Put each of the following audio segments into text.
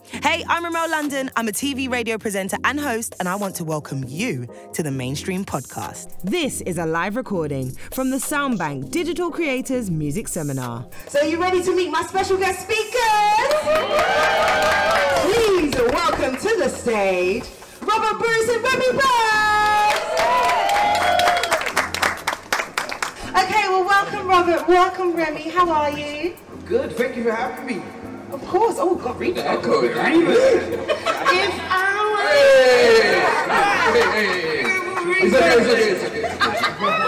Hey, I'm Remel London. I'm a TV radio presenter and host, and I want to welcome you to the Mainstream Podcast. This is a live recording from the Soundbank Digital Creators Music Seminar. So, are you ready to meet my special guest speakers? Please welcome to the stage Robert Bruce and Remi Burgz. Okay, well, welcome, Robert. Welcome, Remi. How are you? Good. Thank you for having me. Of course. Oh, God, read it. Echo, If I Hey, hey, hey. It's okay, it's okay, it's okay.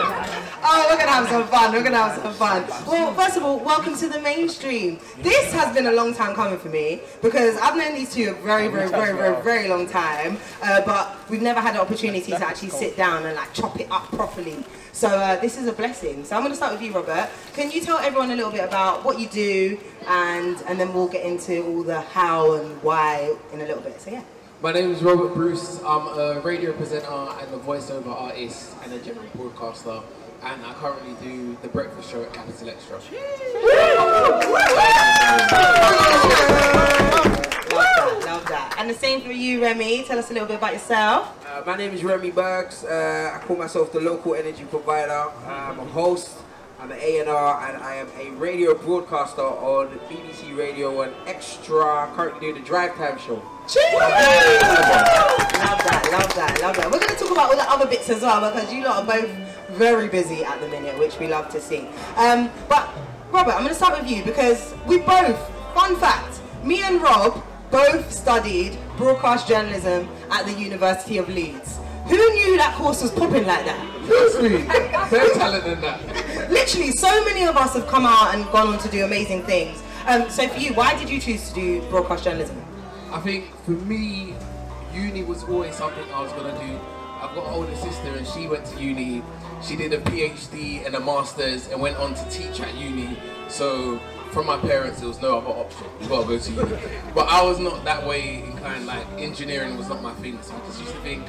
Oh, we're gonna have some fun. We're gonna have some fun. Well, first of all, welcome to the mainstream. This has been a long time coming for me because I've known these two a very, very, very, very, very long time, uh, but we've never had the opportunity to actually sit down and like chop it up properly. So uh, this is a blessing. So I'm gonna start with you, Robert. Can you tell everyone a little bit about what you do, and and then we'll get into all the how and why in a little bit. So yeah. My name is Robert Bruce. I'm a radio presenter and a voiceover artist and a general broadcaster. And I currently do the breakfast show at Capital XTRA. Love that. And the same for you, Remi. Tell us a little bit about yourself. Uh, my name is Remi Burgz. Uh, I call myself the local energy provider. I'm a host. I'm an A&R and I am a radio broadcaster on BBC Radio and Extra. Currently doing the Drive Time Show. Love that, love that, love that. We're going to talk about all the other bits as well because you lot are both very busy at the minute, which we love to see. Um, but Robert, I'm going to start with you because we both, fun fact, me and Rob both studied broadcast journalism at the University of Leeds. Who knew that course was popping like that? Seriously, better talent than that. Literally, so many of us have come out and gone on to do amazing things. Um, so for you, why did you choose to do broadcast journalism? I think for me, uni was always something I was gonna do. I've got an older sister and she went to uni. She did a PhD and a master's and went on to teach at uni. So from my parents, there was no other option. You gotta go to uni. But I was not that way inclined. Like engineering was not my thing. So I just used to think,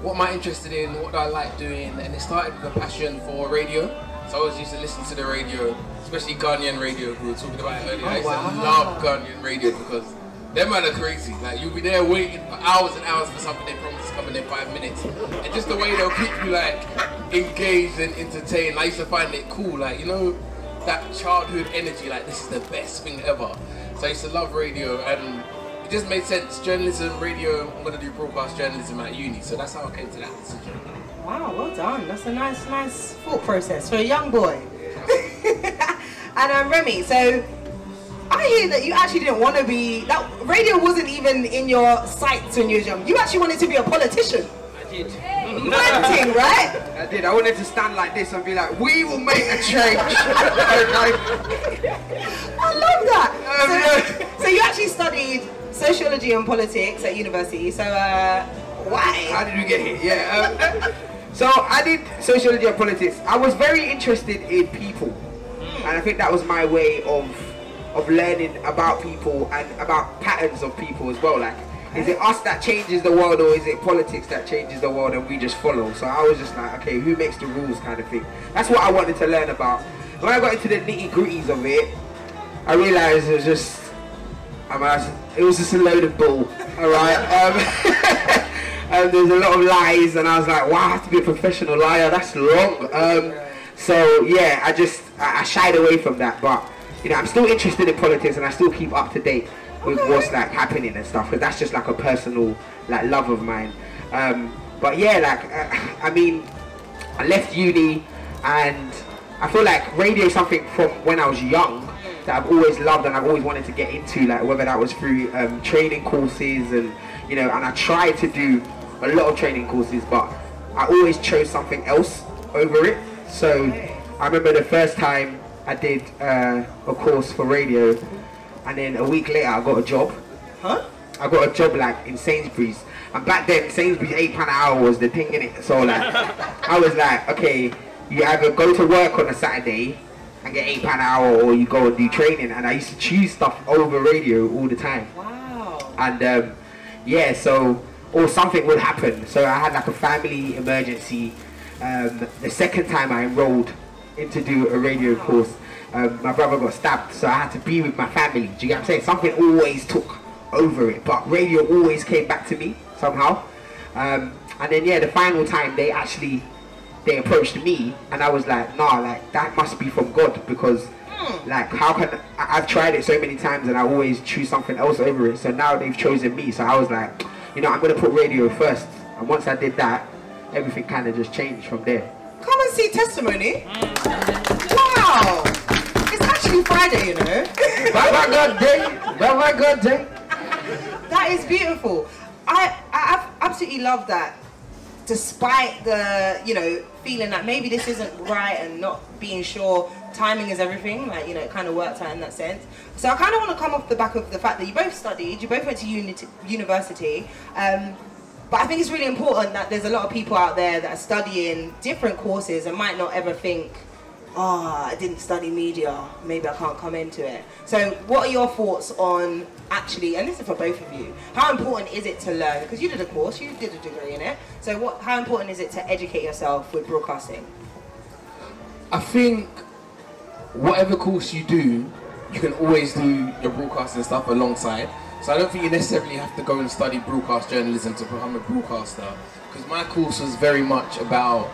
what am I interested in? What do I like doing? And it started with a passion for radio. So I always used to listen to the radio, especially Ghanaian radio. We were talking about earlier. I used to love Ghanaian radio because them man are crazy. Like you'll be there waiting for hours and hours for something they promise is coming in five minutes, and just the way they'll keep you like engaged and entertained. I used to find it cool. Like you know that childhood energy. Like this is the best thing ever. So I used to love radio, and it just made sense. Journalism, radio. I'm gonna do broadcast journalism at uni. So that's how I came to that decision. Wow, well done. That's a nice, nice thought process for a young boy. and um, Remi, so I hear that you actually didn't want to be that radio wasn't even in your sights when you were young. You actually wanted to be a politician. I did. Ranting, right? I did. I wanted to stand like this and be like, we will make a change. I love that. So, so you actually studied sociology and politics at university. So uh, why? How did we get here? Yeah. Um, so I did sociology and politics. I was very interested in people, and I think that was my way of of learning about people and about patterns of people as well. Like, is it us that changes the world, or is it politics that changes the world and we just follow? So I was just like, okay, who makes the rules, kind of thing. That's what I wanted to learn about. When I got into the nitty gritties of it, I realized it was just, I mean, it was just a load of bull. All right. Um, and there's a lot of lies, and I was like, wow, I have to be a professional liar. That's wrong. Um, so yeah, I just I, I shied away from that, but you know, I'm still interested in politics, and I still keep up to date with what's like happening and stuff, because that's just like a personal like love of mine. Um, but yeah, like uh, I mean, I left uni, and I feel like radio is something from when I was young that I've always loved and I've always wanted to get into, like whether that was through um, training courses and you know, and I tried to do a lot of training courses, but I always chose something else over it. So I remember the first time I did uh, a course for radio, and then a week later I got a job. Huh? I got a job like in Sainsbury's, and back then Sainsbury's eight pound an hour was the thing in it. So like, I was like, okay, you either go to work on a Saturday and get eight pound an hour, or you go and do training. And I used to choose stuff over radio all the time. Wow. And um, yeah, so or something would happen. So I had like a family emergency. Um, the second time I enrolled in to do a radio course, um, my brother got stabbed, so I had to be with my family. Do you get what I'm saying? Something always took over it, but radio always came back to me somehow. Um, and then yeah, the final time they actually they approached me, and I was like, nah, like that must be from God because like how can I, I've tried it so many times and I always choose something else over it. So now they've chosen me. So I was like, you know, I'm gonna put radio first. And once I did that, everything kind of just changed from there. See testimony. Wow. It's actually Friday, you know. Bye bye good day. Bye bye good day. That is beautiful. I, I absolutely love that. Despite the, you know, feeling that maybe this isn't right and not being sure, timing is everything. Like, you know, it kind of worked out in that sense. So I kind of want to come off the back of the fact that you both studied, you both went to uni- university. Um, but I think it's really important that there's a lot of people out there that are studying different courses and might not ever think, oh, I didn't study media, maybe I can't come into it. So, what are your thoughts on actually, and this is for both of you, how important is it to learn? Because you did a course, you did a degree in it. So, what, how important is it to educate yourself with broadcasting? I think whatever course you do, you can always do your broadcasting stuff alongside. So I don't think you necessarily have to go and study broadcast journalism to become a broadcaster. Because my course was very much about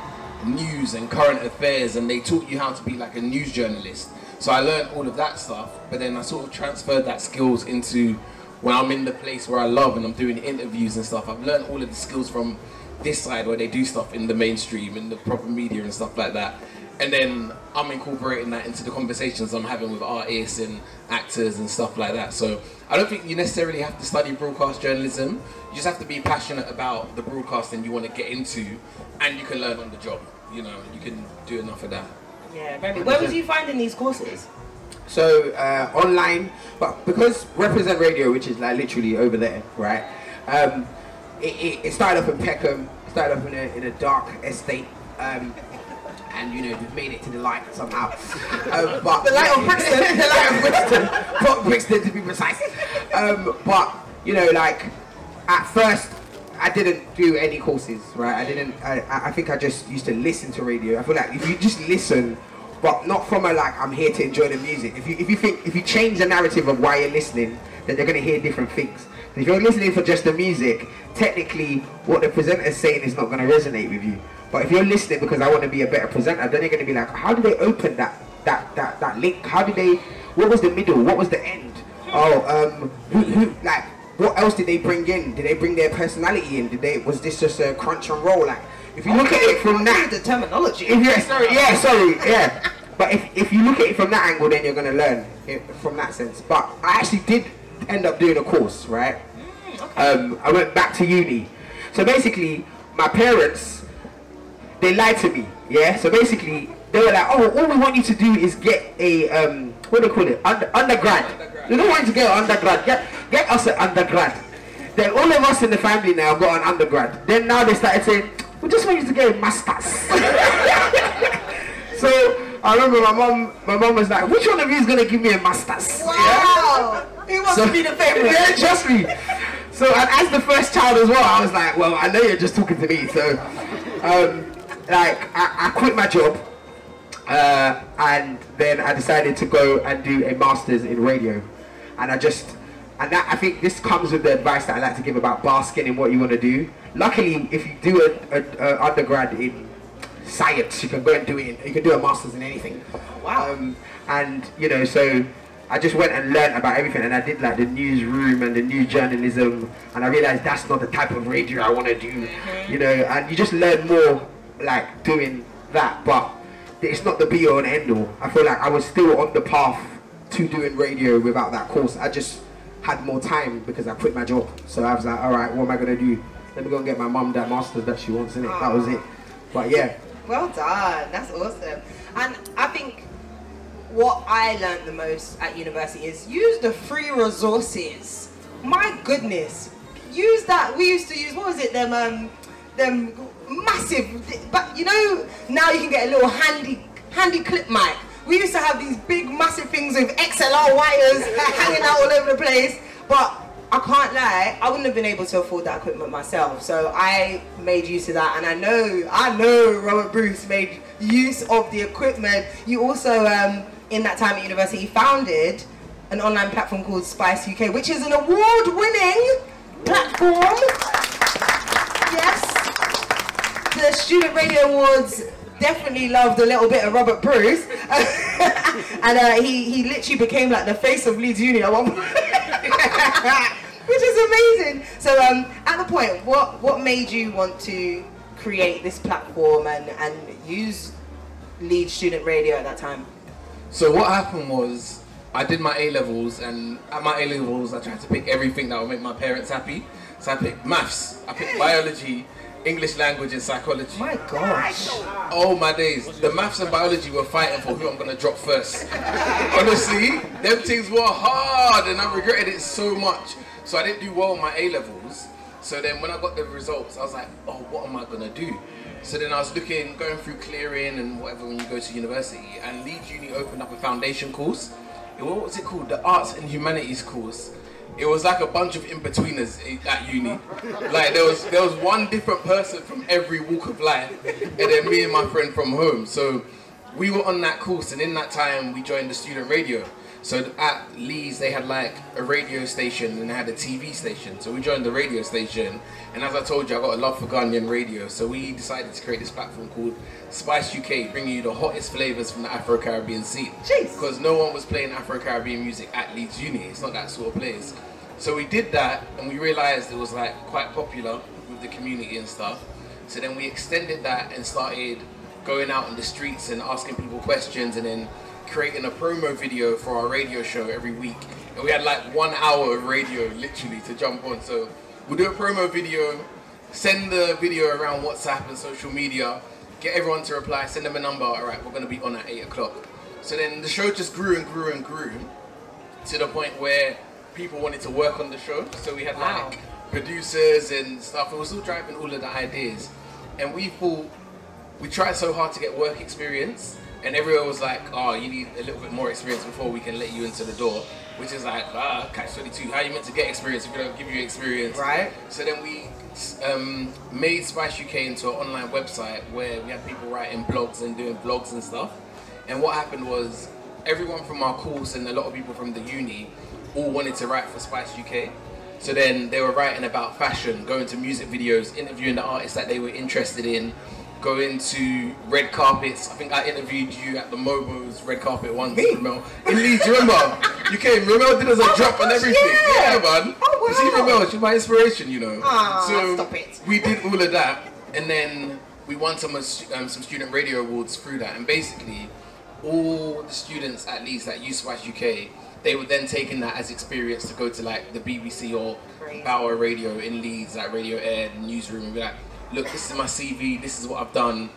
news and current affairs, and they taught you how to be like a news journalist. So I learned all of that stuff, but then I sort of transferred that skills into when I'm in the place where I love and I'm doing interviews and stuff. I've learned all of the skills from this side where they do stuff in the mainstream, in the proper media and stuff like that. And then I'm incorporating that into the conversations I'm having with artists and actors and stuff like that. So I don't think you necessarily have to study broadcast journalism. You just have to be passionate about the broadcasting you want to get into, and you can learn on the job. You know, you can do enough of that. Yeah, very. Where was you finding these courses? So uh, online, but because Represent Radio, which is like literally over there, right? Um, it, it, it started up in Peckham, started up in a, in a dark estate, um, and you know we've made it to the light somehow. Um, but The light of Brixton. the light of Brixton, Port Brixton to be precise. Um, but you know, like at first. I didn't do any courses, right? I didn't. I, I I think I just used to listen to radio. I feel like if you just listen, but not from a like I'm here to enjoy the music. If you if you think if you change the narrative of why you're listening, then they're gonna hear different things. If you're listening for just the music, technically what the presenter's saying is not gonna resonate with you. But if you're listening because I want to be a better presenter, then you're gonna be like, how do they open that that that that link? How did they? What was the middle? What was the end? Oh, um, who, who like what else did they bring in? Did they bring their personality in? Did they was this just a crunch and roll? Like if you look at it from that the terminology. if yeah, sorry, yeah, sorry, yeah. But if, if you look at it from that angle, then you're gonna learn it from that sense. But I actually did end up doing a course, right? Um, I went back to uni. So basically, my parents they lied to me. Yeah. So basically, they were like, "Oh, all we want you to do is get a um, what do they call it? Under, undergrad. We don't want you to get an undergrad. Get get us an undergrad." Then all of us in the family now got an undergrad. Then now they started saying, "We just want you to get a master's." so I remember my mom. My mom was like, "Which one of you is gonna give me a master's?" Wow. He wants to be the favorite. Yeah, trust me. So and as the first child as well, I was like, well, I know you're just talking to me. So, um, like, I, I quit my job, uh, and then I decided to go and do a master's in radio, and I just. And that, I think this comes with the advice that I like to give about basking in what you want to do. Luckily, if you do a, a, a undergrad in science, you can go and do it. In, you can do a master's in anything. Wow. Um, and you know, so I just went and learned about everything, and I did like the newsroom and the news journalism, and I realized that's not the type of radio I want to do. Mm-hmm. You know, and you just learn more like doing that, but it's not the be all and end all. I feel like I was still on the path to doing radio without that course. I just had more time because I quit my job. So I was like, all right, what am I gonna do? Let me go and get my mum that masters that she wants in it. That was it. But yeah, Well done. That's awesome. And I think what I learned the most at university is use the free resources. My goodness. Use that. We used to use what was it? Them um them massive but you know now you can get a little handy handy clip mic. We used to have these big massive things with XLR wires hanging out all over the place. But I can't lie, I wouldn't have been able to afford that equipment myself. So I made use of that, and I know, I know Robert Bruce made use of the equipment. You also, um, in that time at university, he founded an online platform called Spice UK, which is an award-winning platform. Yes, the Student Radio Awards definitely loved a little bit of Robert Bruce, and uh, he he literally became like the face of Leeds Uni at one point. Which is amazing. So, um, at the point, what what made you want to create this platform and, and use Leeds Student Radio at that time? So what happened was I did my A levels, and at my A levels, I tried to pick everything that would make my parents happy. So I picked maths, I picked biology, English language, and psychology. My gosh. Oh my days, the maths and biology were fighting for who I'm gonna drop first. Honestly, them things were hard, and I regretted it so much. So I didn't do well on my A levels. So then when I got the results, I was like, oh, what am I gonna do? So then I was looking, going through clearing and whatever when you go to university, and Leeds Uni opened up a foundation course. What was it called? The Arts and Humanities course. It was like a bunch of in-betweeners at uni. Like there was there was one different person from every walk of life, and then me and my friend from home. So we were on that course, and in that time we joined the student radio. So at Leeds they had like a radio station and they had a TV station. So we joined the radio station, and as I told you, I got a love for Ghanaian radio. So we decided to create this platform called Spice UK, bringing you the hottest flavors from the Afro-Caribbean scene. Jeez. Because no one was playing Afro-Caribbean music at Leeds Uni. It's not that sort of place. So we did that, and we realized it was like quite popular with the community and stuff. So then we extended that and started going out on the streets and asking people questions, and then creating a promo video for our radio show every week. And we had like one hour of radio literally to jump on. So we'll do a promo video, send the video around WhatsApp and social media, get everyone to reply, send them a number. All right, we're gonna be on at eight o'clock. So then the show just grew and grew and grew to the point where people wanted to work on the show. So we had Wow. like producers and stuff. It was all driving all of the ideas, and we thought we tried so hard to get work experience, and everyone was like, "Oh, you need a little bit more experience before we can let you into the door." Which is like, ah, catch 22. How are you meant to get experience if we don't give you experience? Right. So then we um, made Spice UK into an online website where we had people writing blogs and doing vlogs and stuff. And what happened was everyone from our course and a lot of people from the uni all wanted to write for Spice UK. So then they were writing about fashion, going to music videos, interviewing the artists that they were interested in, going to red carpets. I think I interviewed you at the MOBOs red carpet once, Me? Remel. In Leeds, remember? You came, Remel did us a Oh drop and everything. yeah. Yeah, man. Oh, You see wow. Remel, she's my inspiration, you know. Aw, so stop it. we did all of that, and then we won some um, some student radio awards through that. And basically, all the students at Leeds that use Spice UK, they were then taking that as experience to go to like the BBC or Crazy. Bauer Radio in Leeds, like Radio Aire, newsroom, and be like, look, this is my CV, this is what I've done.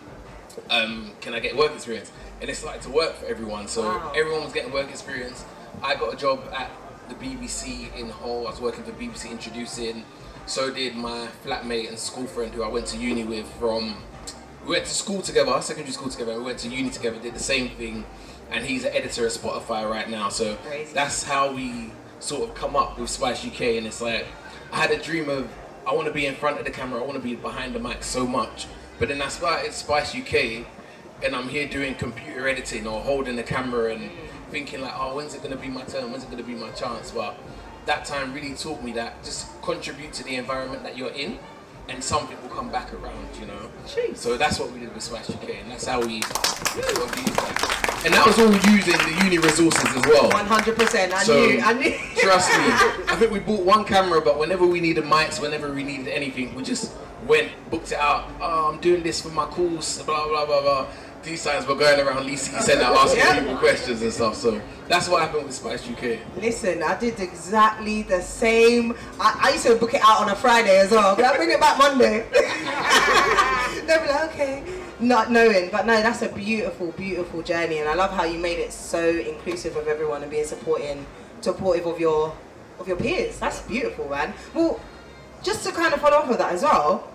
Um, can I get work experience? And it started to work for everyone. So Wow. everyone was getting work experience. I got a job at the BBC in Hull. I was working for BBC Introducing. So did my flatmate and school friend who I went to uni with from. We went to school together, secondary school together. We went to uni together, did the same thing, and he's an editor at Spotify right now. So Crazy. that's how we sort of come up with Spice UK. And it's like I had a dream of I want to be in front of the camera, I want to be behind the mic so much. But then I started Spice UK, and I'm here doing computer editing or holding the camera and thinking like, oh, when's it gonna be my turn? When's it gonna be my chance? But that time really taught me that just contribute to the environment that you're in, and something will come back around, you know. Jeez. So that's what we did with Smash UK, and that's how we sort of used that. And that was all using the uni resources as well. 100%. I So, knew. I knew. Trust me. I think we bought one camera, but whenever we needed mics, whenever we needed anything, we just went, booked it out. Oh, I'm doing this for my course, blah, blah, blah, blah. These times we're going around Leeds City Centre asking Yeah. people questions and stuff. So that's what happened with Spice UK. Listen, I did exactly the same. I, I used to book it out on a Friday as well. Can I bring it back Monday? They'll be like, okay. Not knowing, but no, that's a beautiful, beautiful journey, and I love how you made it so inclusive of everyone and being supporting, supportive of your, of your peers. That's beautiful, man. Well, just to kind of follow up with that as well,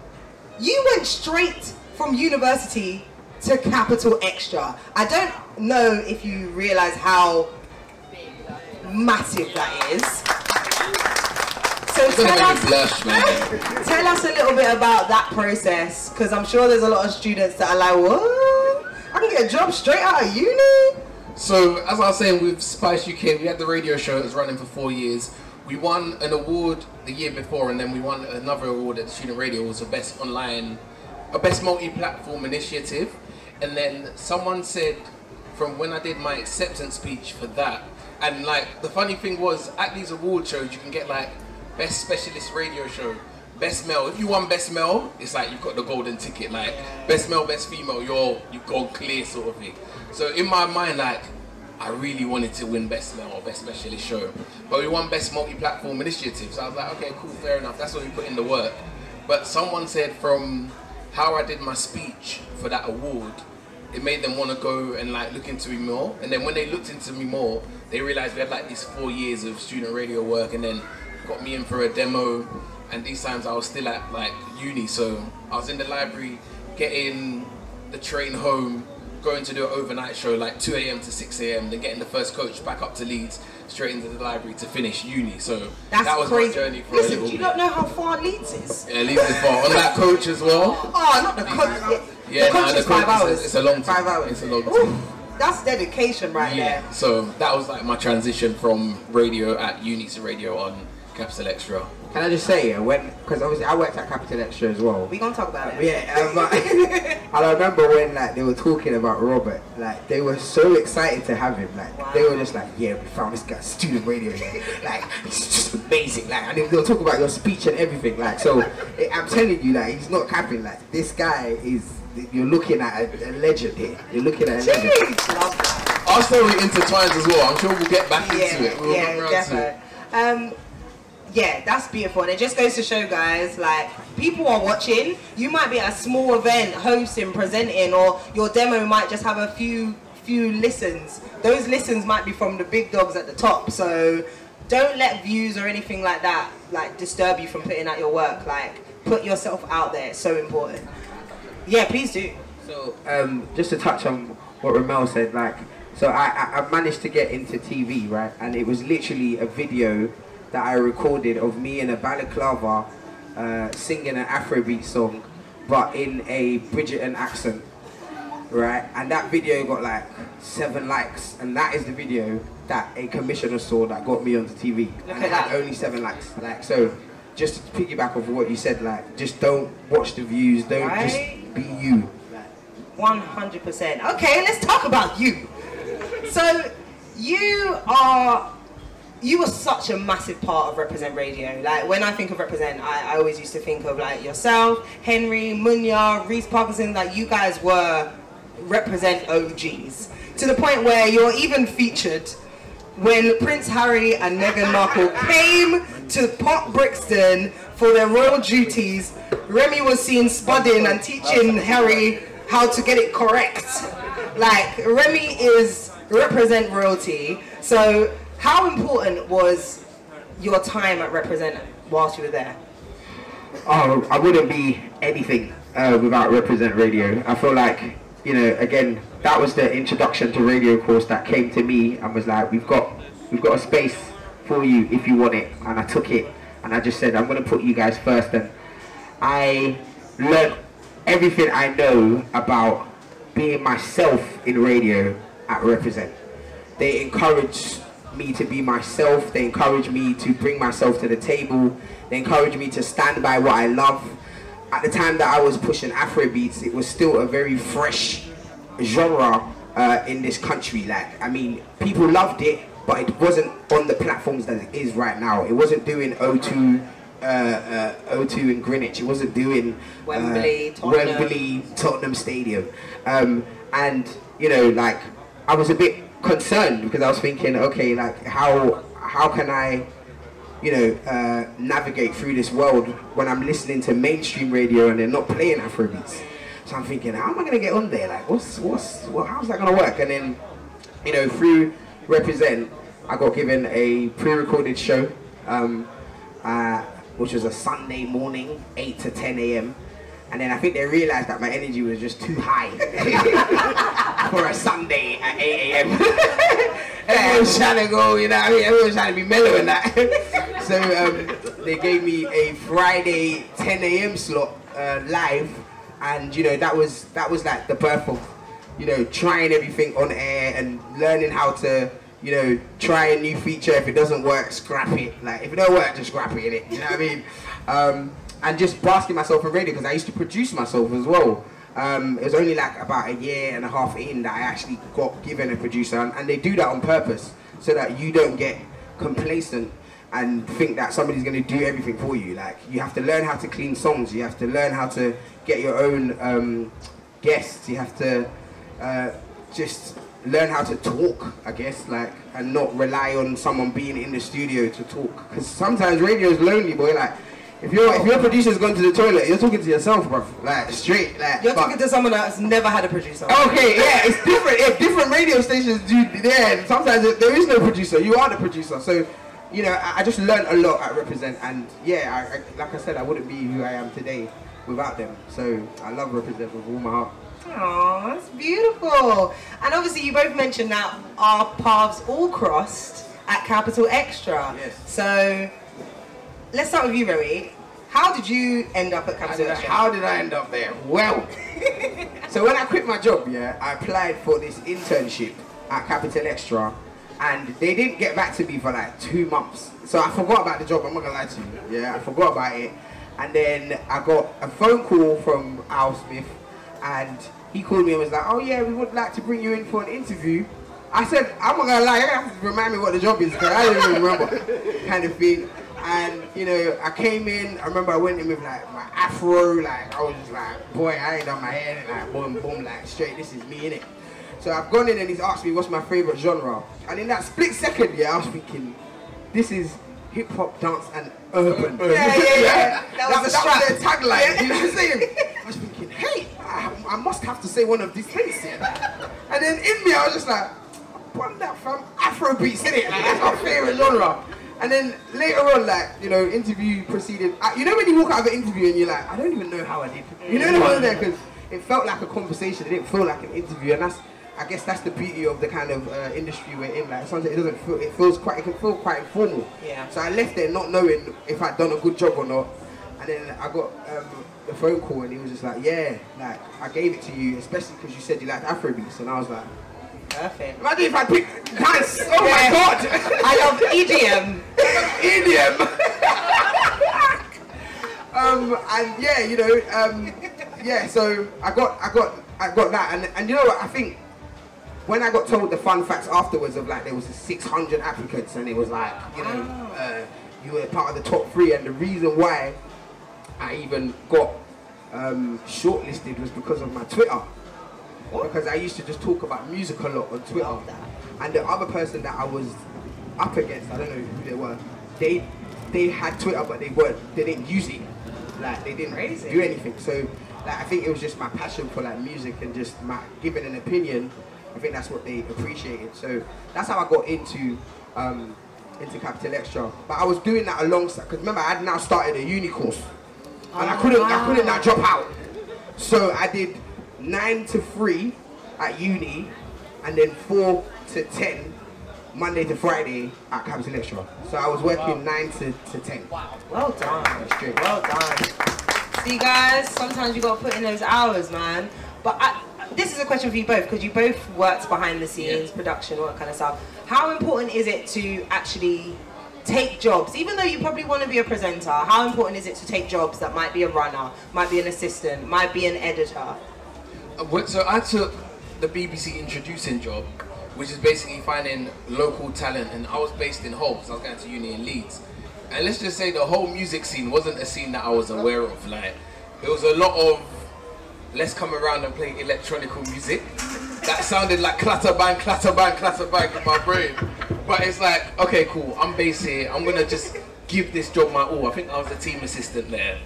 you went straight from university to Capital XTRA. I don't know if you realize how massive that is. So tell make me blush, us, tell us a little bit about that process, because I'm sure there's a lot of students that are like, what? I can get a job straight out of uni? So as I was saying with Spice UK, we had the radio show that was running for four years. We won an award the year before, and then we won another award at the Student Radio. It was the best online, a best multi-platform initiative. And then someone said, from when I did my acceptance speech for that, and like the funny thing was at these award shows you can get like best specialist radio show, best male. If you won best male, it's like you've got the golden ticket. Like best male, best female, you're you've gone clear sort of thing. So in my mind, like I really wanted to win best male or best specialist show, but we won best multi-platform initiative. So I was like, okay, cool, fair enough. That's what we put in the work. But someone said from how I did my speech for that award, it made them want to go and like look into me more. And then when they looked into me more, they realized we had like these four years of student radio work, and then got me in for a demo. And these times I was still at like uni, so I was in the library getting the train home, going to do an overnight show like 2 a.m. to 6 a.m. Then getting the first coach back up to Leeds, straight into the library to finish uni. So That's that was crazy. my journey for a Listen, little do you bit. not know how far Leeds is? Yeah, Leeds is far on that coach as well. Oh, not the coach. Yeah, the coach nah, the is five coach is a- hours. it's a long time. Five hours. It's a long Ooh, time. That's dedication right Yeah, there. so that was like my transition from radio at uni to radio on Capital XTRA. Can I just say, when, because obviously I worked at Capital XTRA as well. We gonna talk about it. Yeah, um, but, and I remember when like they were talking about Robert, like they were so excited to have him. Like they were just like, yeah, we found this guy student radio. here. Like it's just amazing. Like and they'll talk about your speech and everything. Like so, eh, I'm telling you, like he's not capping. Like this guy is. You're looking at a, a legend here. You're looking at a legend. Jeez, love. Our story intertwines as well. I'm sure we'll get back into it. We'll yeah, round to it. definitely. Yeah, that's beautiful. And it just goes to show, guys, like people are watching. You might be at a small event, hosting, presenting, or your demo might just have a few few listens. Those listens might be from the big dogs at the top. So don't let views or anything like that like disturb you from putting out your work. Like put yourself out there. It's so important. Yeah, please do. So, um, just to touch on what Remel said, like, so I, I managed to get into TV, right? And it was literally a video that I recorded of me in a balaclava uh, singing an Afrobeat song, but in a Bridgerton accent, right? And that video got like seven likes, and that is the video that a commissioner saw that got me onto TV. Look and at it had that. only seven likes. Like, so just to piggyback off of what you said, like, just don't watch the views, don't Right. just be you. 100%. Okay, let's talk about you. So, you are. You were such a massive part of Represent Radio. Like, when I think of Represent, I, I always used to think of like yourself, Henry, Munya, Reese Parkinson. Like, you guys were Represent OGs. To the point where you're even featured when Prince Harry and Meghan Markle came to Port Brixton for their royal duties, Remi was seen spudding and teaching Harry how to get it correct. Like Remi is represent royalty. So how important was your time at Represent whilst you were there? Oh, I wouldn't be anything uh, without Represent Radio. I feel like, you know, again, that was the introduction to radio course that came to me and was like, we've got, we've got a space for you if you want it. And I took it and I just said, I'm going to put you guys first. And I learned everything I know about being myself in radio at Represent. They encouraged me to be myself. They encouraged me to bring myself to the table. They encouraged me to stand by what I love. At the time that I was pushing Afro beats, it was still a very fresh genre uh, in this country. Like, I mean, people loved it, but it wasn't on the platforms that it is right now. It wasn't doing O2, uh, uh, O2 in Greenwich. It wasn't doing uh, Wembley, Tottenham. Wembley, Tottenham Stadium. Um, and you know, like I was a bit concerned because I was thinking, okay, like how how can I, you know, uh, navigate through this world when I'm listening to mainstream radio and they're not playing Afrobeats. So I'm thinking, how am I gonna get on there? Like, what's what's what, how's that gonna work? And then, you know, through Represent, I got given a pre-recorded show, um, uh, which was a Sunday morning, 8 to 10 a.m. And then I think they realized that my energy was just too high for a Sunday at 8 a.m. Everyone was trying to go, you know what I mean? Everyone was trying to be mellow and that. so um, they gave me a Friday 10 a.m. slot uh, live. And you know that was that was like the birth of you know, trying everything on air and learning how to, you know, try a new feature. If it doesn't work, scrap it. Like if it don't work, just scrap it. Innit? You know what I mean? Um, and just basking myself in radio because I used to produce myself as well. Um, it was only like about a year and a half in that I actually got given a producer, and, and they do that on purpose so that you don't get complacent and think that somebody's going to do everything for you. Like you have to learn how to clean songs. You have to learn how to get your own um, guests. You have to uh, just learn how to talk, I guess, like and not rely on someone being in the studio to talk. Because sometimes radio is lonely, boy. Like if your if your producer's gone to the toilet, you're talking to yourself, bro. Like straight, like. You're but- talking to someone that's never had a producer. Okay, yeah, it's different. If different radio stations do, yeah, sometimes there- is no producer. You are the producer. So, you know, I, I just learned a lot at Represent, and yeah, I, I, like I said, I wouldn't be who I am today without them. So I love Represent with all my heart. Aw, that's beautiful. And obviously, you both mentioned that our paths all crossed at Capital XTRA. Yes. So, let's start with you, Remi. How did you end up at Capital how did I end up there? Well, so when I quit my job, yeah, I applied for this internship at Capital XTRA, and they didn't get back to me for like two months. So I forgot about the job. I'm not gonna lie to you. Yeah, I forgot about it, and then I got a phone call from Al Smith, and he called me and was like, "Oh yeah, we would like to bring you in for an interview." I said, "I'm not gonna lie. You're have to remind me what the job is because I don't even remember." kind of thing. And you know, I came in. I remember I went in with like my afro, like I was just like, boy, I ain't done my hair, and like boom, boom, like straight. This is me, innit? So I've gone in and he's asked me what's my favorite genre, and in that split second, yeah, I was thinking, this is hip hop, dance, and urban. Uh, uh. Yeah, yeah, yeah. That was the that was their tagline. You know what I'm saying? I was thinking, hey, I, I must have to say one of these things here. And then in me, I was just like, what that from Afro beats, innit? Like, that's my favorite genre. And then later on, like, you know, interview proceeded. I, you know when you walk out of an interview and you're like, I don't even know how I did. You know the one there? Because it felt like a conversation. It didn't feel like an interview. And that's, I guess that's the beauty of the kind of uh, industry we're in. Like sometimes it doesn't feel, it feels quite, it can feel quite informal. Yeah. So I left there not knowing if I'd done a good job or not. And then I got um, the phone call and he was just like, yeah, like I gave it to you, especially because you said you liked Afrobeats. And I was like, Perfect. imagine if I picked dance. Oh my god. I love EDM. Idiom. um, and yeah, you know, um, yeah. So I got, I got, I got that, and and you know what? I think when I got told the fun facts afterwards of like there was 600 applicants, and it was like, you know, uh, you were part of the top three, and the reason why I even got um, shortlisted was because of my Twitter. Because I used to just talk about music a lot on Twitter. And the other person that I was up against, I don't know who they were, they they had Twitter but they weren't they didn't use it. Like they didn't Crazy. do anything. So like I think it was just my passion for like music and just my giving an opinion. I think that's what they appreciated. So that's how I got into um, into Capital XTRA. But I was doing that alongside because remember I had now started a uni course. And I couldn't I couldn't now drop out. So I did nine to three at uni, and then four to ten Monday to Friday at Capital XTRA. So I was working nine to, to ten. Well done. Well done. See, guys, sometimes you gotta put in those hours, man. But I, this is a question for you both because you both worked behind the scenes, production, all that kind of stuff. How important is it to actually take jobs, even though you probably want to be a presenter? How important is it to take jobs that might be a runner, might be an assistant, might be an editor? Uh, So I took the BBC introducing job, which is basically finding local talent, and I was based in Hull, so I was going to uni in Leeds. And let's just say the Hull music scene wasn't a scene that I was aware of. Like, it was a lot of let's come around and play electronical music. That sounded like clatter bang, clatter bang, clatter bang in my brain. But it's like, okay, cool. I'm based here. I'm gonna just give this job my all. I think I was the team assistant there.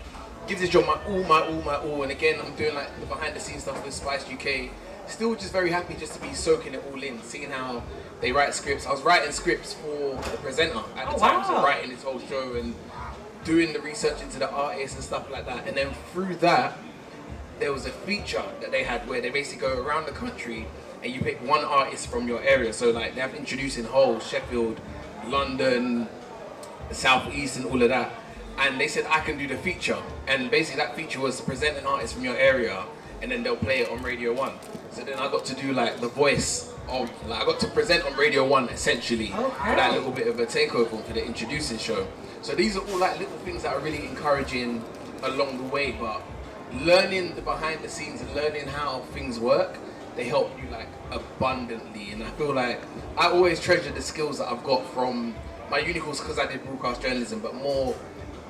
Give this job my all, my all, my all. And again, I'm doing like the behind the scenes stuff with Spice UK. Still, just very happy just to be soaking it all in, seeing how they write scripts. I was writing scripts for the presenter at the Oh, time, so writing this whole show and doing the research into the artists and stuff like that. And then through that, there was a feature that they had where they basically go around the country and you pick one artist from your area. So like they have introducing Hull, Sheffield, London, South East, and all of that. And they said I can do the feature, and basically that feature was to present an artist from your area, and then they'll play it on Radio One. So then I got to do like the voice of, like I got to present on Radio 1 essentially. Okay. For that little bit of a takeover for the introducing show. So these are all like little things that are really encouraging along the way, but learning the behind the scenes and learning how things work, they help you like abundantly. And I feel like I always treasure the skills that I've got from my uni course because I did broadcast journalism, but more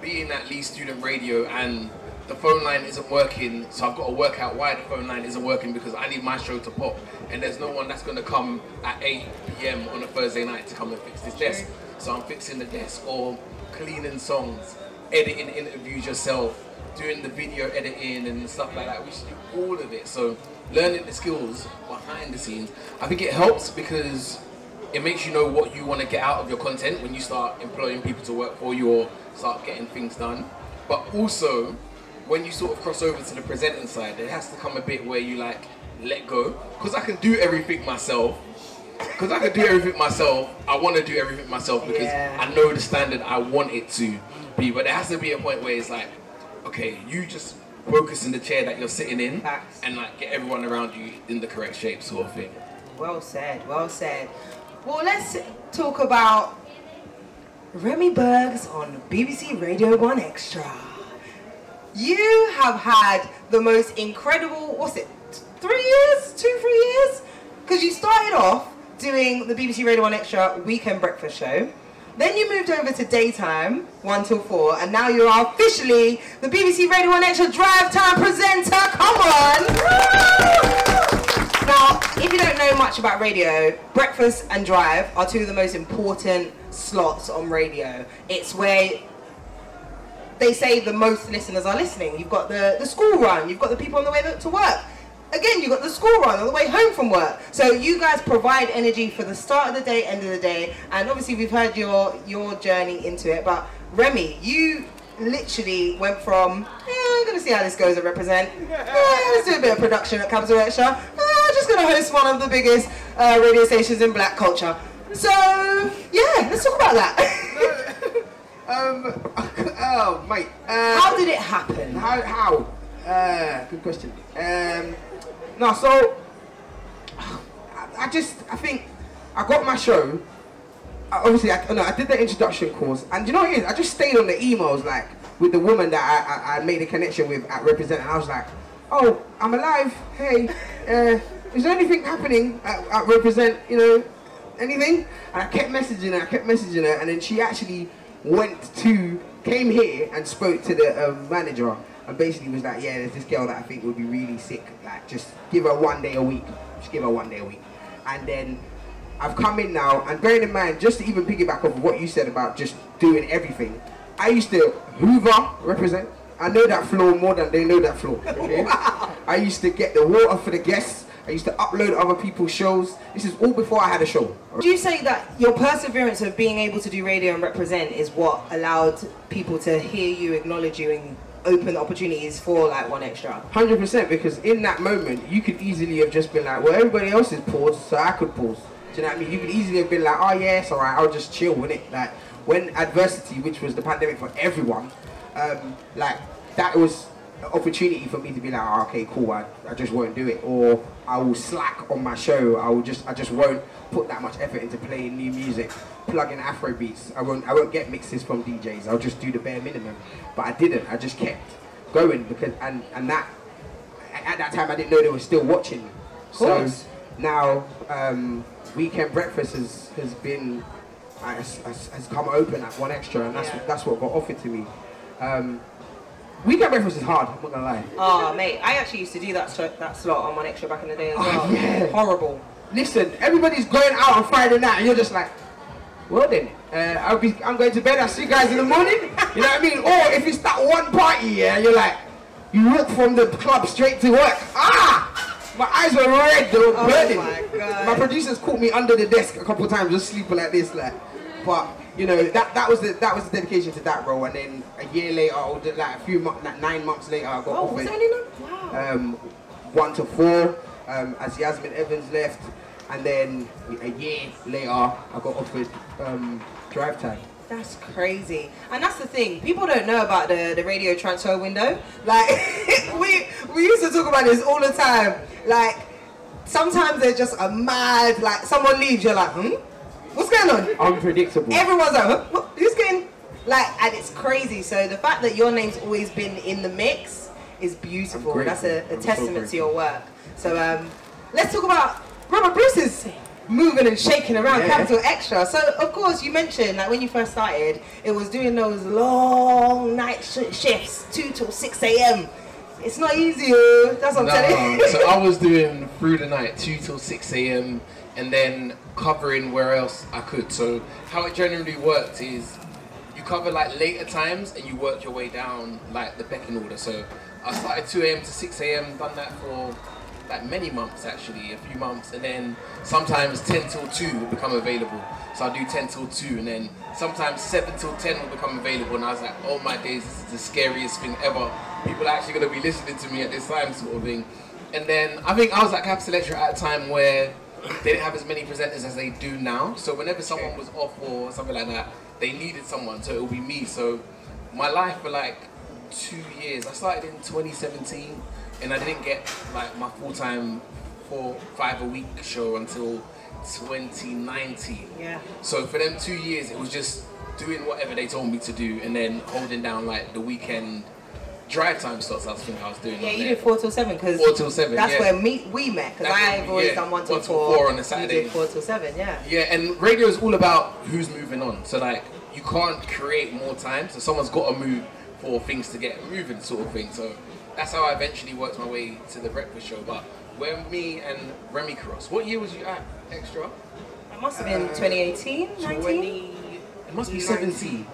being at Leeds Student Radio and the phone line isn't working, so I've got to work out why the phone line isn't working because I need my show to pop, and there's no one that's going to come at 8 p.m. on a Thursday night to come and fix this desk. So I'm fixing the desk or cleaning songs, editing interviews yourself, doing the video editing and stuff like that. We should do all of it. So learning the skills behind the scenes, I think it helps because it makes you know what you want to get out of your content when you start employing people to work for you or start getting things done. But also, when you sort of cross over to the presenting side, there has to come a bit where you like let go. Because I can do everything myself. Because I can do everything myself. I want to do everything myself because Yeah. I know the standard I want it to be. But there has to be a point where it's like, okay, you just focus in the chair that you're sitting in Facts. and like get everyone around you in the correct shape, sort of thing. Well said, well said. Well, let's talk about Remi Burgz on BBC Radio 1Xtra. You have had the most incredible, what's it, three years? Two, three years? Because you started off doing the BBC Radio 1Xtra weekend breakfast show. Then you moved over to daytime, 1 till 4, and now you are officially the BBC Radio 1Xtra drive time presenter. Come on! Now, if you don't know much about radio, breakfast and drive are two of the most important slots on radio. It's where they say the most listeners are listening. You've got the, the school run, you've got the people on the way to work. Again, you've got the school run on the way home from work. So you guys provide energy for the start of the day, end of the day, and obviously we've heard your your journey into it. But Remi, you literally went from yeah, I'm gonna see how this goes and represent. Yeah, let's do a bit of production at Capital XTRA. Uh, I'm just gonna host one of the biggest uh, radio stations in black culture. So yeah, let's talk about that. Um, oh, mate. Uh, how did it happen? How? How? Uh, good question. Um, no, so I, I just I think I got my show. I- Obviously, I, no, I did the introduction course, and you know what it is? I just stayed on the emails like with the woman that I, I, I made a connection with at Represent, and I was like, "Oh, I'm alive. Hey, uh, is there anything happening at, at Represent? You know, anything?" And I kept messaging her, I kept messaging her, and then she actually went to came here and spoke to the um, manager and basically was like, yeah, there's this girl that I think would be really sick. Like, just give her one day a week. Just give her one day a week. And then I've come in now, and bearing in mind, just to even piggyback off of what you said about just doing everything, I used to Hoover represent. I know that floor more than they know that floor. Okay? I used to get the water for the guests. I used to upload other people's shows. This is all before I had a show. Do you say that your perseverance of being able to do radio and represent is what allowed people to hear you, acknowledge you, and open opportunities for like one extra? Hundred percent, because in that moment you could easily have just been like, well, everybody else is paused, so I could pause. Do you know what I mean? You could easily have been like, oh yes, alright, I'll just chill with it. Like when adversity, which was the pandemic for everyone, um, like that was opportunity for me to be like, oh, okay, cool, I, I just won't do it, or I will slack on my show. I will just, I just won't put that much effort into playing new music, plugging Afro beats. I won't, I won't get mixes from DJs. I'll just do the bare minimum. But I didn't. I just kept going because, and and that at that time I didn't know they were still watching. So course. now um, weekend breakfast has has been has, has, has come open at one extra, and that's Yeah. that's what got offered to me. Um, weekend breakfast is hard. I'm not gonna lie. Oh, mate, I actually used to do that that slot on one extra back in the day as Oh, well. yeah. Horrible. Listen, everybody's going out on Friday night, and you're just like, well then, uh, I'll be, I'm going to bed. I'll see you guys in the morning. You know what I mean? Or if it's that one party, yeah, you're like, you walk from the club straight to work. Ah, my eyes were red. They were Oh burning. my God. My producers caught me under the desk a couple of times, just sleeping like this, like. But you know that that was the that was the dedication to that role, and then a year later, or like a few months, like nine months later, I got Oh, offered was only nine? Wow. um, one to four um, as Yasmin Evans left, and then a year later I got offered um, drive time. That's crazy. And that's the thing. People don't know about the, the radio transfer window. Like we we used to talk about this all the time. Like sometimes they're just a mad, like someone leaves, you're like, hmm? What's going on? Unpredictable. Everyone's like, huh? What? who's getting, like, and it's crazy. So the fact that your name's always been in the mix is beautiful. That's a, a I'm so testament to your work. So um, let's talk about Robert Bruce's moving and shaking around Yeah. Capital XTRA. So of course you mentioned like when you first started, it was doing those long night sh- shifts, two till six a.m. It's not easy. That's what I'm telling No, you. so I was doing through the night, 2 till 6 a.m., and then covering where else I could. So, how it generally worked is you cover like later times and you work your way down like the pecking order. So, I started 2 a.m. to 6 a.m., done that for like many months actually, a few months, and then sometimes 10 till 2 will become available. So, I do 10 till 2, and then sometimes 7 till 10 will become available. And I was like, oh my days, this is the scariest thing ever. People are actually going to be listening to me at this time, sort of thing. And then I think I was at Capital XTRA at a time where they didn't have as many presenters as they do now. So whenever someone was off or something like that, they needed someone, so it would be me. So my life for like two years, I started in 2017, and I didn't get like my full time four five a week show until 2019. Yeah. So for them two years, it was just doing whatever they told me to do, and then holding down like the weekend drive time slots. I was thinking I was doing. Yeah, you there. did four till seven because Four till seven, That's yeah. where me we met because I've always yeah, done one till one till four. four on a You Saturday. did four till seven, yeah. Yeah, and radio is all about who's moving on. So like, you can't create more time. So someone's got to move for things to get moving, sort of thing. So that's how I eventually worked my way to the breakfast show. But when me and Remi Cross, what year was you at? Extra? It must have been 2018, 19. 20, It must be 19.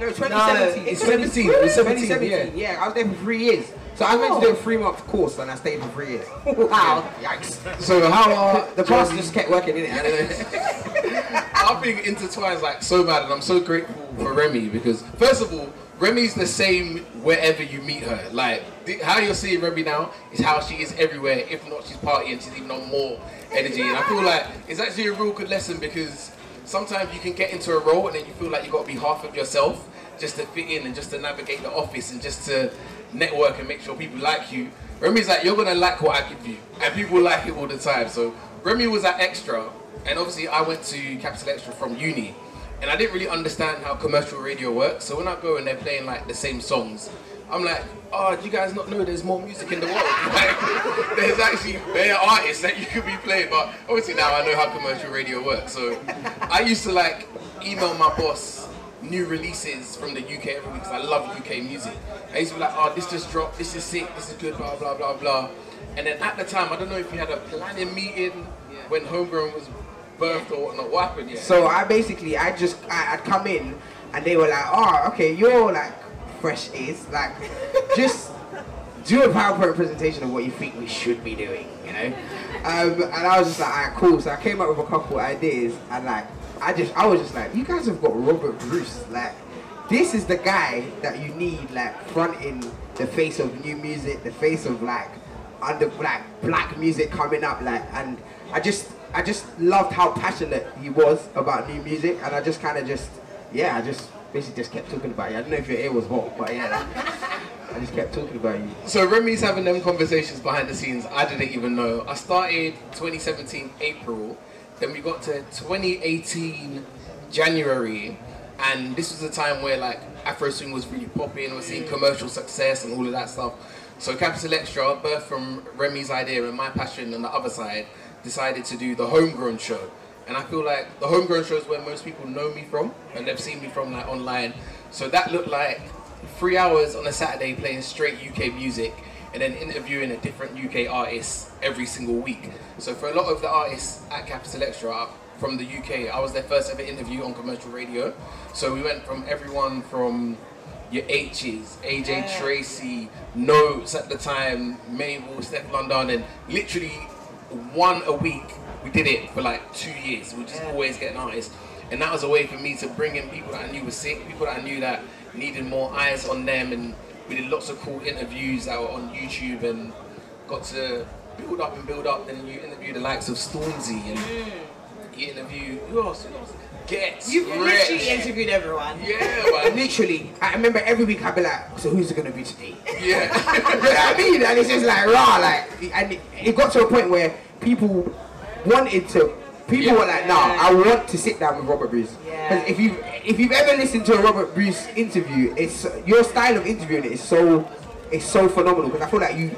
No, 2017. It's 17. It was 17, 2017, yeah. I was there for three years. So I went to oh. do a three month course and I stayed for three years. Wow. Yikes. So how are The past just kept working in it. I think intertwined like so bad, and I'm so grateful for Remi because first of all, Remi's the same wherever you meet her. Like how you're seeing Remi now is how she is everywhere. If not, she's partying. She's even on more energy, and I feel like it's actually a real good lesson because sometimes you can get into a role and then you feel like you've got to be half of yourself just to fit in and just to navigate the office and just to network and make sure people like you. Remi's like you're gonna like what I give you, and people like it all the time. So Remi was at Extra, and obviously I went to Capital XTRA from uni, and I didn't really understand how commercial radio works. So when I go and they're playing like the same songs, I'm like, oh, do you guys not know there's more music in the world? Like, there's actually better artists that you could be playing. But obviously now I know how commercial radio works. So I used to like email my boss new releases from the UK every week because I love UK music. I used to be like, oh, this just dropped, this is sick, this is good, blah, blah, blah, blah. And then at the time, I don't know if you had a planning meeting when Homegrown was birthed or whatnot. What happened? Yeah. So I basically, I just, I, I'd come in and they were like, oh, okay, you're like fresh is like, just do a PowerPoint presentation of what you think we should be doing, you know? Um, and I was just like, alright, cool. So I came up with a couple ideas and like, I just, I was just like, you guys have got Robert Bruce, like, this is the guy that you need like fronting the face of new music, the face of like under like black music coming up like and I just I just loved how passionate he was about new music and I just kind of just yeah I just basically just kept talking about you. I don't know if your ear was hot but yeah I just kept talking about you. So Remi's having them conversations behind the scenes. I didn't even know. I started 2017 April, then we got to 2018 January, and this was a time where like Afro swing was really popping. We're seeing commercial success and all of that stuff. So Capital XTRA, birthed from Remi's idea and my passion on the other side, decided to do the homegrown show. And I feel like the homegrown show is where most people know me from, and they've seen me from like online. So that looked like three hours on a Saturday playing straight UK music and then interviewing a different UK artist every single week. So for a lot of the artists at Capital XTRA uh, from the UK, I was their first ever interview on commercial radio. So we went from everyone from your H's, AJ Tracey, Not3s at the time, Mabel, Stefflon Don, and literally one a week. We did it for like two years. We just always get an artist. And that was a way for me to bring in people that I knew were sick, people that I knew that needed more eyes on them. And we did lots of cool interviews that were on YouTube and got to build up and build up. Then you interview the likes of Stormzy and hmm. you interview, who else? Who else? Get You've Rich. literally interviewed everyone. Yeah, man. literally, I remember every week I'd be like, so who's it gonna be today? Yeah. you know what I mean? And it's just like raw, like, and it, it got to a point where people wanted to. People were like, "Nah, I want to sit down with Robert Bruce." Yeah. Because if you if you've ever listened to a Robert Bruce interview, it's your style of interviewing it is so it's so phenomenal. Because I feel like you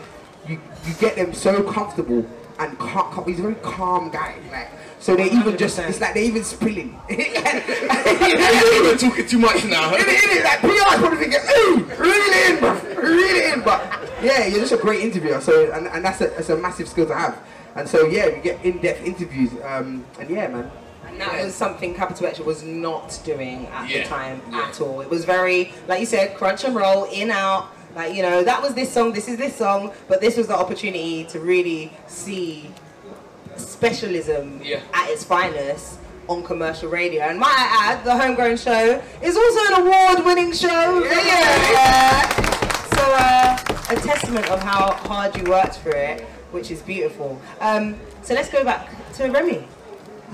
you you get them so comfortable and calm, he's a very calm guy. Like so they even just 100%. it's like they even spilling. You're even talking too much now. In it, in it, like PR's probably thinking, hey, reel it in, bro, reel in. But yeah, you're just a great interviewer. So and, and that's a that's a massive skill to have. And so yeah, we get in-depth interviews. Um, and yeah, man. And that was something Capital XTRA was not doing at Yeah, the time yeah. at all. It was very, like you said, crunch and roll, in out. Like you know, that was this song, this is this song, but this was the opportunity to really see specialism Yeah. at its finest on commercial radio. And might I add, the Homegrown Show is also an award-winning show. Yeah. Uh, a testament of how hard you worked for it, which is beautiful. Um, so let's go back to Remi.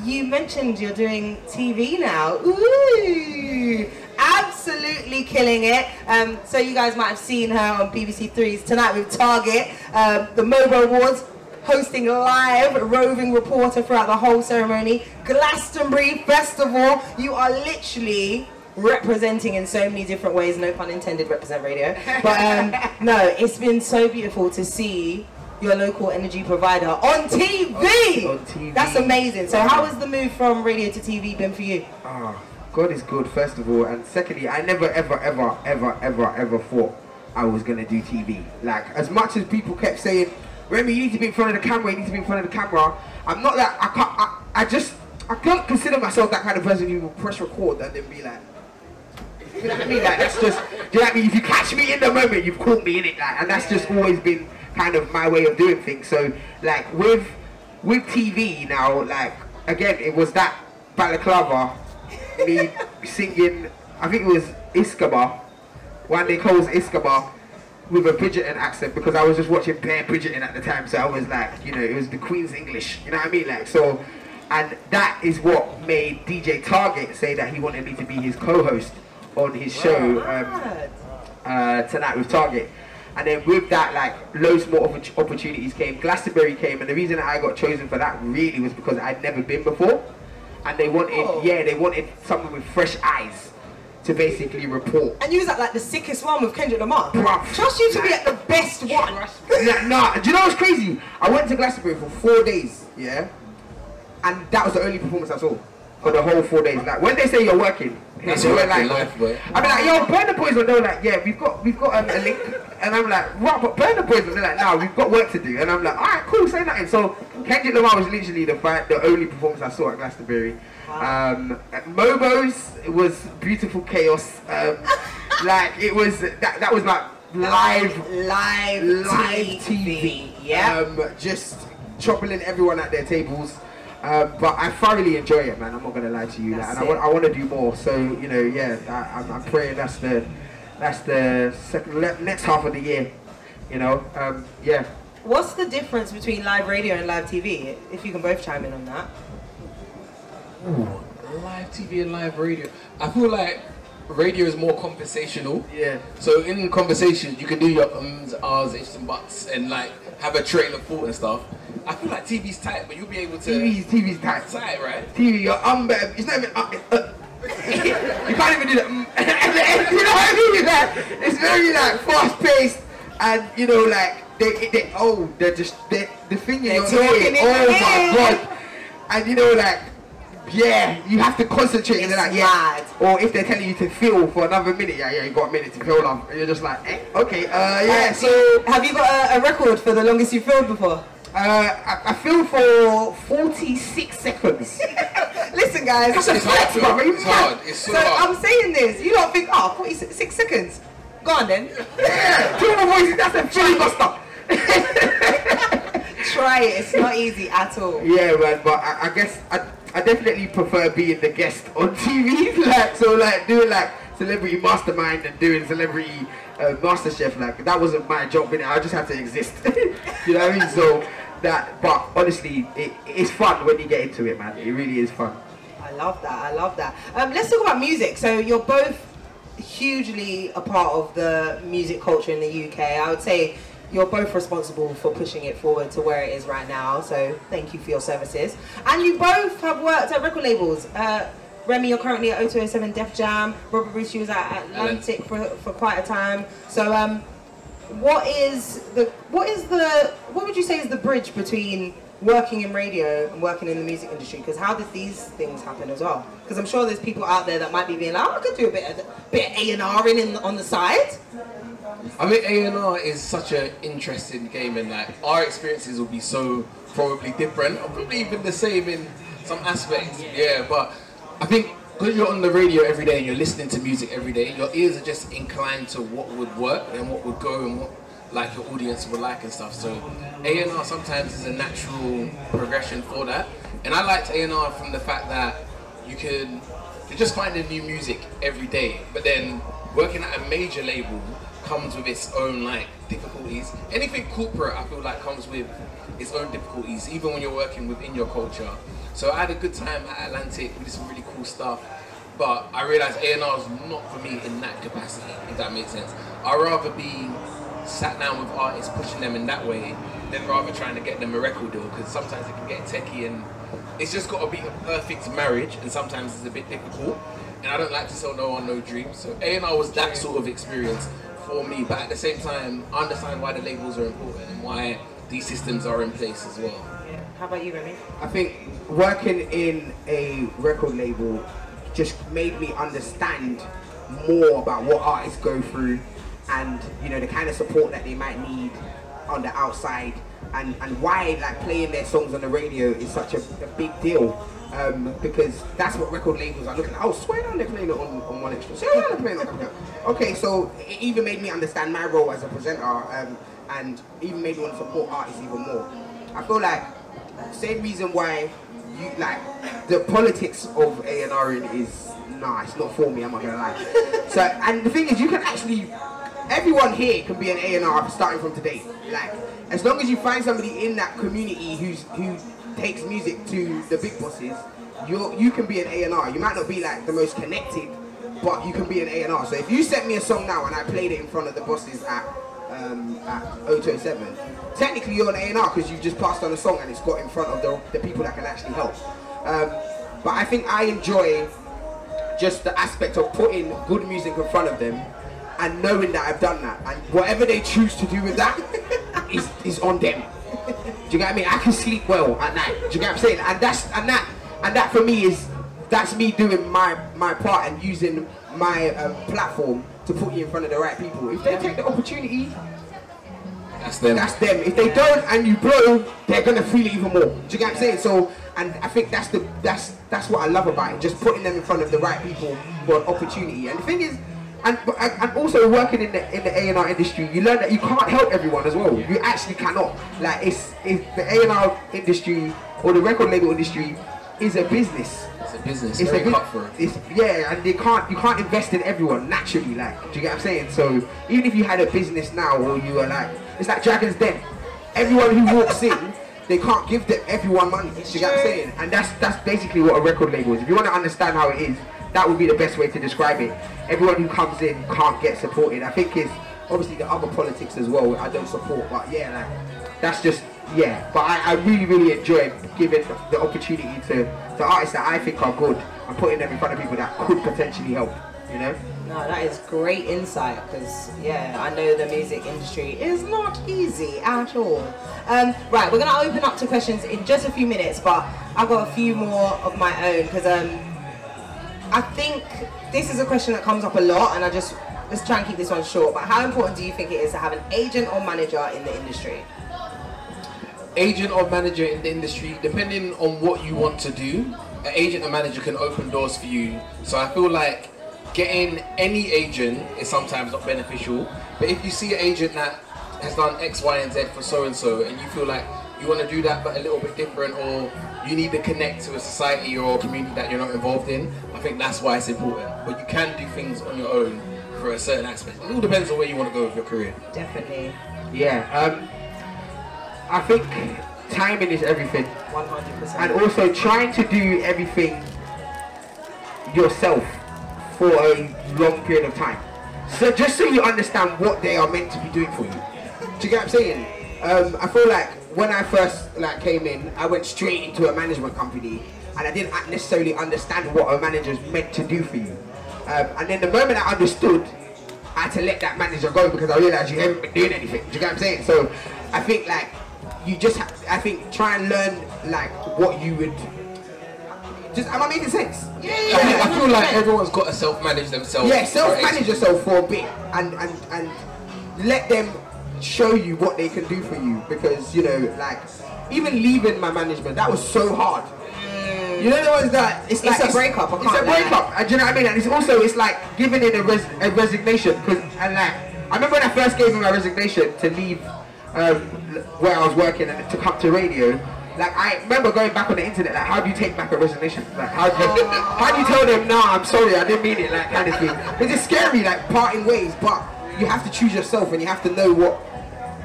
You mentioned you're doing TV now. Ooh, absolutely killing it. Um, so you guys might have seen her on BBC Three's Tonight with Target, um, the MOBO Awards, hosting live, roving reporter throughout the whole ceremony. Glastonbury Festival. You are literally representing in so many different ways. No pun intended. Represent radio. But um, no, it's been so beautiful to see your local energy provider on TV. On TV. That's amazing. So how has the move from radio to TV been for you? Ah, God is good, first of all, and secondly, I never, ever, ever, ever, ever, ever thought I was gonna do TV. Like, as much as people kept saying, Remi, you need to be in front of the camera, you need to be in front of the camera. I'm not that. I can't. I, I just. I can't consider myself that kind of person who will press record and then be like. You know what I mean? Like that's just. Do you know what I mean? If you catch me in the moment, you've caught me in it. Like, and that's just always been kind of my way of doing things. So, like with with TV now, like again, it was that balaclava, me singing. I think it was Iskaba, one day calls Iskaba with a Bridgerton accent because I was just watching Bear Bridgerton at the time. So I was like, you know, it was the Queen's English. You know what I mean? Like so. And that is what made DJ Target say that he wanted me to be his co-host on his show. Um, uh, tonight with Target. And then with that, like loads more oppor- opportunities came. Glastonbury came, and the reason I got chosen for that really was because I'd never been before, and they wanted, Oh. yeah, they wanted someone with fresh eyes to basically report. And you was at like the sickest one with Kendrick Lamar. Bruv. Trust you to be at the best one. Nah, nah, do you know what's crazy? I went to Glastonbury for four days, yeah, and that was the only performance I saw for the whole four days. Like when they say you're working, That's you're working life, boy. I mean, like, yo, Burna Boys are they're like, yeah, we've got we've got um, a link, and I'm like, right, but Burna Boys, and they're like, nah, we've got work to do, and I'm like, all right, cool, say nothing. So Kendrick Lamar was literally the fi- the only performance I saw at Glastonbury. Um, at MOBOs was beautiful chaos. Um, like it was that that was like live Live, live TV. TV. Yeah. Um, just troubling everyone at their tables. Um, but I thoroughly enjoy it, man. I'm not gonna lie to you, like, and I want I want to do more. So you know, yeah, I, I'm, I'm praying that's the that's the second le- next half of the year. You know, um, yeah. What's the difference between live radio and live TV? If you can both chime in on that. Ooh, live TV and live radio. I feel like radio is more conversational. Yeah. So in conversations, you can do your ums, ahs, ifs, and buts, and like have a train of thought and stuff. I feel like TV's tight, but you'll be able to. TV's TV's tight. tight, right? TV, you're um, it's not even. Uh, uh, you can't even do that. mm, at the end, you know what I mean? Like, it's very like fast paced, and you know, like they, they oh, they're just they, the thing in They're your talking Oh my ear. god! And you know, like. Yeah, you have to concentrate and they're like, yeah. mad. Or if they're telling you to feel for another minute, yeah, yeah, you got a minute to feel love. And you're just like, eh, okay, uh, yeah. Uh, So, have you got a, a record for the longest you've filmed before? Uh, I, I feel for 46 seconds. Listen, guys. That's It's hard. It's hard. It's so So hard. I'm saying this. You don't think, oh, 46 seconds. Go on then. Yeah, two more voices, that's a filibuster. Try it. It's not easy at all. Yeah, man, but I, I guess I, I definitely prefer being the guest on TV. Like, so, like, doing like Celebrity Mastermind and doing Celebrity uh, MasterChef, like, that wasn't my job, innit? I just had to exist. you know what I mean? So, that, but honestly, it, it's fun when you get into it, man. It really is fun. I love that. I love that. Um, let's talk about music. So you're both hugely a part of the music culture in the UK. I would say you're both responsible for pushing it forward to where it is right now. So thank you for your services. And you both have worked at record labels. Uh, Remi, you're currently at 0207 Def Jam. Robert Bruce, you was at Atlantic for, for quite a time. So um, what is the what is the what would you say is the bridge between working in radio and working in the music industry? Because how did these things happen as well? Because I'm sure there's people out there that might be being like, oh, I could do a bit of bit A and R in on the side. I mean, A and R is such an interesting game, and like our experiences will be so probably different, or probably even the same in some aspects. Yeah, but I think because you're on the radio every day and you're listening to music every day, your ears are just inclined to what would work and what would go and what like your audience would like and stuff. So A and R sometimes is a natural progression for that. And I liked A and R from the fact that you can you're just finding new music every day. But then working at a major label comes with its own like difficulties. Anything corporate I feel like comes with its own difficulties, even when you're working within your culture. So I had a good time at Atlantic. We did some really cool stuff. But I realized A&R is not for me in that capacity, if that makes sense. I'd rather be sat down with artists, pushing them in that way, than rather trying to get them a record deal, because sometimes it can get techie and it's just got to be a perfect marriage, and sometimes it's a bit difficult. And I don't like to sell no one no dreams. So A&R was that sort of experience for me, but at the same time, I understand why the labels are important and why these systems are in place as well. Yeah. How about you, Remy? I think working in a record label just made me understand more about what artists go through and you know the kind of support that they might need on the outside and, and why like playing their songs on the radio is such a, a big deal um, because that's what record labels are looking at. Oh, swear on they're playing it on, on 1Xtra. Swear they're playing it on Okay, so it even made me understand my role as a presenter um, and even made me want to support artists even more. I feel like same reason why you like the politics of A and R is nah, it's not for me. I'm not gonna lie. so and the thing is, you can actually everyone here can be an A and R starting from today. Like as long as you find somebody in that community who's who takes music to the big bosses, you you can be an A and R. You might not be like the most connected, but you can be an A and R. So if you sent me a song now and I played it in front of the bosses at um, at 027, technically you're an A and R because you've just passed on a song and it's got in front of the, the people that can actually help. Um, but I think I enjoy just the aspect of putting good music in front of them and knowing that I've done that. And whatever they choose to do with that is, is on them. Do you get what I mean? I can sleep well at night. Do you get what I'm saying? And that's and that and that for me is that's me doing my my part and using my um, platform to put you in front of the right people. If they take the opportunity, That's them. that's them. If they don't and you blow, they're gonna feel it even more. Do you get what I'm saying? So, and I think that's the that's that's what I love about it. Just putting them in front of the right people for an opportunity. And the thing is, and and also working in the in the A and R industry, you learn that you can't help everyone as well. You actually cannot. Like it's it's the A and R industry or the record label industry is a business. It's a business. It's very a cutthroat. it's yeah, and they can't you can't invest in everyone naturally. Like, do you get what I'm saying? So even if you had a business now, or you were like, it's like Dragon's Den. Everyone who walks in, they can't give them everyone money. Do you get what I'm saying? And that's that's basically what a record label is. If you want to understand how it is, that would be the best way to describe it. Everyone who comes in can't get supported. I think it's obviously the other politics as well. I don't support, but yeah, like that's just yeah. But I, I really really enjoy giving the opportunity to the artists that I think are good and putting them in front of people that could potentially help. You know. No, that is great insight because yeah, I know the music industry is not easy at all. Um, right, we're gonna open up to questions in just a few minutes, but I've got a few more of my own because um, I think this is a question that comes up a lot, and I just let's try and keep this one short. But how important do you think it is to have an agent or manager in the industry? agent or manager in the industry, depending on what you want to do, an agent or manager can open doors for you. So I feel like getting any agent is sometimes not beneficial. But if you see an agent that has done X, Y, and Z for so and so, and you feel like you want to do that but a little bit different, or you need to connect to a society or a community that you're not involved in, I think that's why it's important. But you can do things on your own for a certain aspect. It all depends on where you want to go with your career. Definitely, Yeah. Um, I think timing is everything. one hundred and percent. And also trying to do everything yourself for a long period of time. So just so you understand what they are meant to be doing for you. Do you get what I'm saying? Um, I feel like when I first like came in, I went straight into a management company, and I didn't necessarily understand what a manager's meant to do for you. Um, and then the moment I understood, I had to let that manager go because I realized you haven't been doing anything. Do you get what I'm saying? So I think like you just have, I think try and learn like what you would. Just am I making sense? Yeah, I, feel, I feel like everyone's got to self-manage themselves. Yeah, self-manage yourself for a bit and and and let them show you what they can do for you because you know like even leaving my management that was so hard. You know the ones that it's, like a breakup, It's a lie. breakup. and do you know what I mean? And it's also it's like giving in a, res- a resignation because and like I remember when I first gave in my resignation to leave um, where I was working and to come to radio. Like I remember going back on the internet, like how do you take back a resignation? Like how do you, oh. how do you tell them, no, I'm sorry, I didn't mean it, like kind of thing. It's just scary, like parting ways, but you have to choose yourself and you have to know what,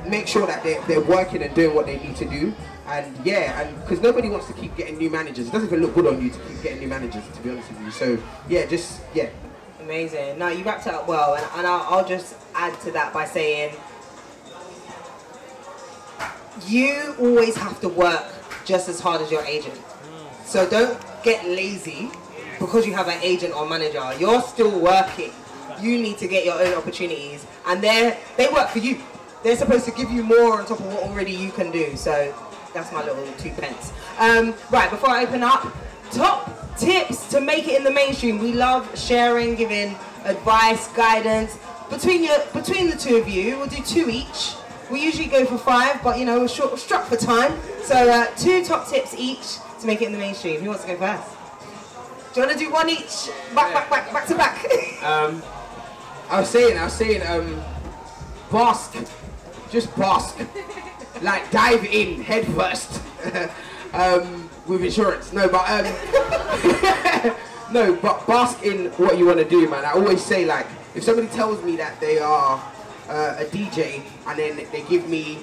make sure that they're, they're working and doing what they need to do. And yeah, and because nobody wants to keep getting new managers. It doesn't even look good on you to keep getting new managers, to be honest with you. So yeah, just yeah, Amazing. No, you wrapped it up well, and, and I'll, I'll just add to that by saying you always have to work just as hard as your agent. So don't get lazy because you have an agent or manager. You're still working. You need to get your own opportunities, and they they work for you. They're supposed to give you more on top of what already you can do. So that's my little two pence. Um, right, before I open up, top tips to make it in the mainstream. We love sharing, giving advice, guidance. Between your between the two of you, we'll do two each. We usually go for five, but you know we're short, struck for time. So uh, two top tips each to make it in the mainstream. Who wants to go first? Do you want to do one each? Back, back, back, back to back. Um, I was saying, I was saying, um, bask, just bask, like dive in head first, um, with insurance. No, but um, no, but bask in what you want to do, man. I always say, like, if somebody tells me that they are uh, a DJ and then they give me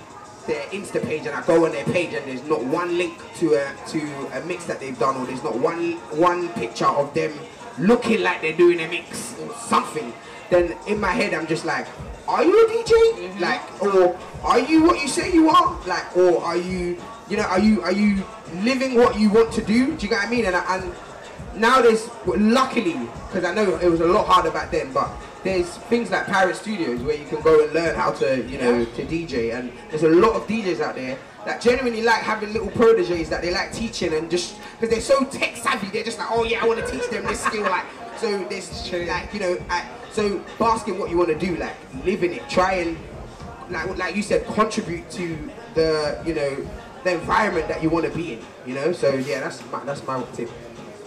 their Insta page and I go on their page and there's not one link to a to a mix that they've done or there's not one one picture of them looking like they're doing a mix or something, then in my head I'm just like, are you a DJ? Like, or are you what you say you are? Like, or are you, you know, are you are you living what you want to do? Do you get what I mean? And and now there's luckily because I know it was a lot harder back then, but there's things like Pirate Studios where you can go and learn how to, you know, to DJ, and there's a lot of DJs out there that genuinely like having little proteges that they like teaching and just because they're so tech savvy, they're just like, oh yeah, I want to teach them this skill, like so there's like you know, I, so basking what you want to do, like live in it, try and like like you said, contribute to the you know the environment that you want to be in, you know. So yeah, that's my that's my tip.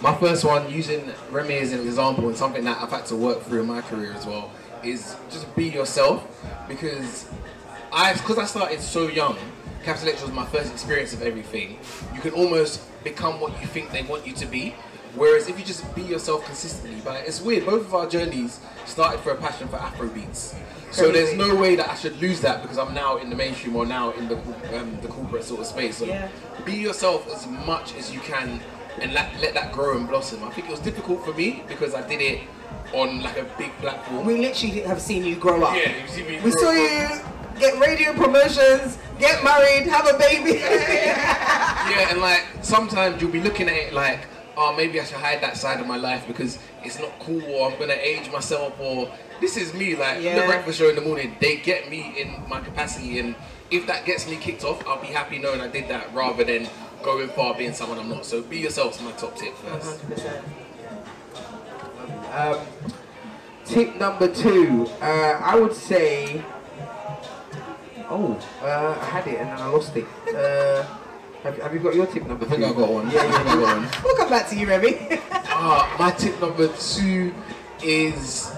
My first one, using Remi as an example and something that I've had to work through in my career as well, is just be yourself. Because I, because I started so young, Capital X was my first experience of everything. You can almost become what you think they want you to be. Whereas if you just be yourself consistently, but it's weird. Both of our journeys started for a passion for Afro beats. So there's no way that I should lose that because I'm now in the mainstream or now in the um, the corporate sort of space. So Yeah. be yourself as much as you can and let, let that grow and blossom. I think it was difficult for me because I did it on like a big platform. we literally have seen you grow up. Yeah, you see me We grow saw you get radio promotions, get married, have a baby. Yeah, and like sometimes you'll be looking at it like, oh, maybe I should hide that side of my life because it's not cool, or I'm gonna age myself, or this is me. Like Yeah. the breakfast show in the morning, they get me in my capacity, and if that gets me kicked off, I'll be happy knowing I did that rather than going far being someone I'm not. So be yourself is my top tip first. 100%. Um, tip number two, uh, I would say. Oh, uh, I had it and then I lost it. Uh, have, have you got your tip number I think two? I got one. Yeah, yeah, I got one. We'll come back to you, Remi. Ah, my tip number two is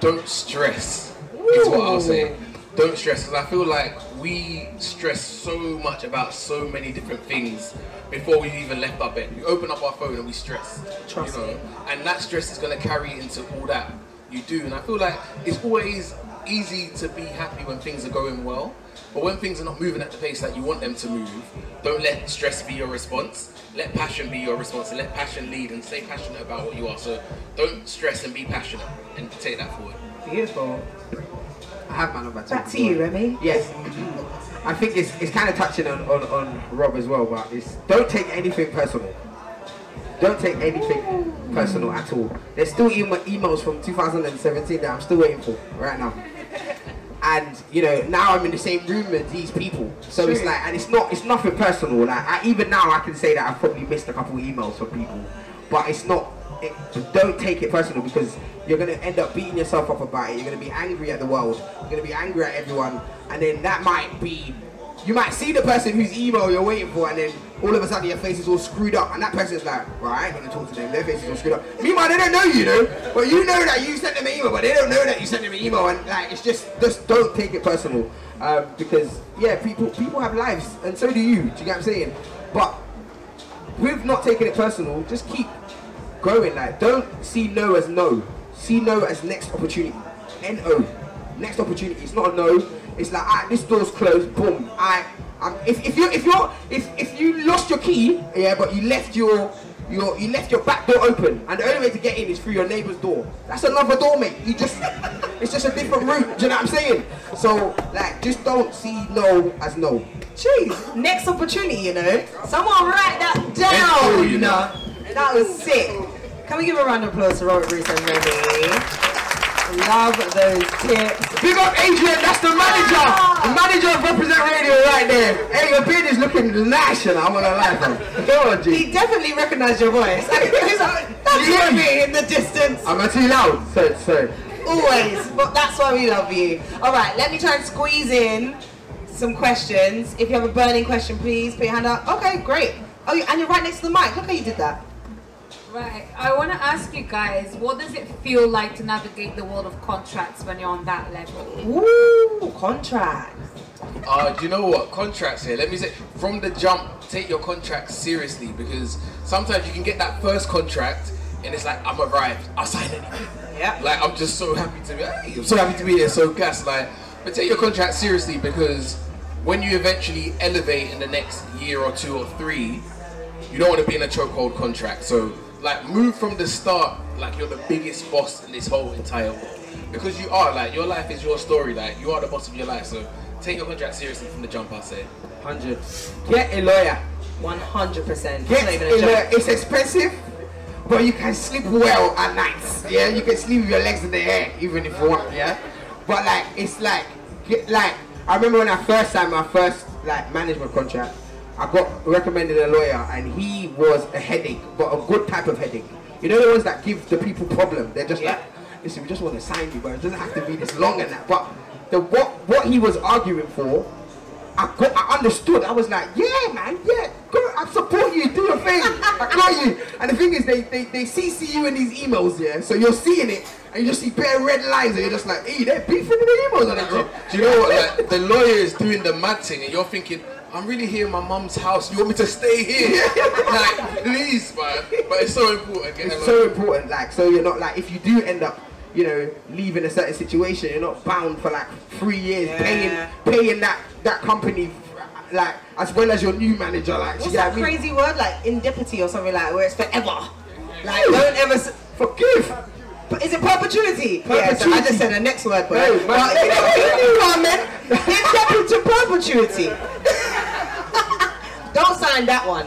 don't stress. Is what I'll say. Don't stress because I feel like we stress so much about so many different things before we even left our bed. We open up our phone and we stress. Trust you know, me. and that stress is gonna carry into all that you do. And I feel like it's always easy to be happy when things are going well. But when things are not moving at the pace that you want them to move, don't let stress be your response. Let passion be your response and let passion lead and stay passionate about what you are. So don't stress and be passionate and take that forward. Beautiful. I have my number. Back to you, Remi. Yes. I think it's, it's kind of touching on, on, on Rob as well, but it's don't take anything personal. Don't take anything personal at all. There's still ema- emails from 2017 that I'm still waiting for right now. And you know, now I'm in the same room as these people, so it's like, and it's not, it's nothing personal. Like I, even now, I can say that I've probably missed a couple emails from people, but it's not. It, don't take it personal because you're gonna end up beating yourself up about it. You're gonna be angry at the world. You're gonna be angry at everyone, and then that might be. You might see the person whose email you're waiting for, and then all of a sudden your face is all screwed up, and that person's like, "Well, I ain't gonna talk to them. Their face is all screwed up." Meanwhile, they don't know you, know, but you know that you sent them an email, but they don't know that you sent them an email, and like it's just, just don't take it personal, um, because yeah, people, people have lives, and so do you. Do you get what I'm saying? But with not taking it personal, just keep growing. Like, don't see no as no. See no as next opportunity. N O. Next opportunity. It's not a no. It's like, this door's closed. Boom. I. If, if you if you're if if you lost your key, yeah, but you left your your you left your back door open, and the only way to get in is through your neighbor's door. That's another door, mate. You just it's just a different route. Do you know what I'm saying? So like, just don't see no as no. Jeez, next opportunity, you know. Someone write that down. you know. That was sick. Can we give a round of applause to Robert Bruce and Remi? Love those tips. Big up Adrian, that's the manager. Ah. The manager of Represent Radio right there. Hey, your beard is looking national. I'm gonna lie, on, G. He definitely recognized your voice. That's Yeah. Remi in the distance. I'm I too loud? Sorry, sorry. Always. But that's why we love you. All right, let me try and squeeze in some questions. If you have a burning question, please put your hand up. Okay, great. Oh, and you're right next to the mic. Look how you did that. Right. I want to ask you guys, what does it feel like to navigate the world of contracts when you're on that level? Ooh, contract. Uh, do you know what? Contracts here. Let me say, from the jump, take your contracts seriously because sometimes you can get that first contract and it's like, I'm arrived. I'll sign it. Yep. Like, I'm just so happy to be, hey, I'm so happy to be there, so gas. Like, but take your contract seriously because when you eventually elevate in the next year or two or three, you don't want to be in a chokehold contract. So, like, move from the start like you're the biggest boss in this whole entire world. Because you are, like, your life is your story. Like, you are the boss of your life. So, take your contract seriously from the jump, I say. 100. Get a lawyer. 100%. Get Not a a lawyer. It's expensive, but you can sleep well at nights. Yeah, you can sleep with your legs in the air, even if you want. Yeah, but like it's like, get, like I remember when I first signed my first like management contract, I got recommended a lawyer, and he was a headache, but a good type of headache. You know the ones that give the people problem. They're just Yeah. like, listen, we just want to sign you, but it doesn't have to be this long and that. But the what what he was arguing for I got, I understood. I was like, yeah, man, yeah, go, I support you, do your thing, I got you. And the thing is, they, they, they CC you in these emails, yeah, so you're seeing it, and you just see bare red lines, and you're just like, hey, they're beefing in the emails on that. Do you know what? Like, the lawyer is doing the mad thing, and you're thinking, I'm really here in my mum's house. You want me to stay here? like, please, man. But it's so important. It's so lawyer. important, like, so you're not like, if you do end up, you know, leaving a certain situation, you're not bound for like three years Yeah. paying paying that that company, like, as well as your new manager, like, What's that what I mean? crazy word? Like indemnity or something like where it's forever. Like, don't ever. s- Forgive. But is it perpetuity? Yeah, so I Perpetuity. just said the next word, but, Hey, but man. you know what you are, man? Indemnity perpetuity. Don't sign that one.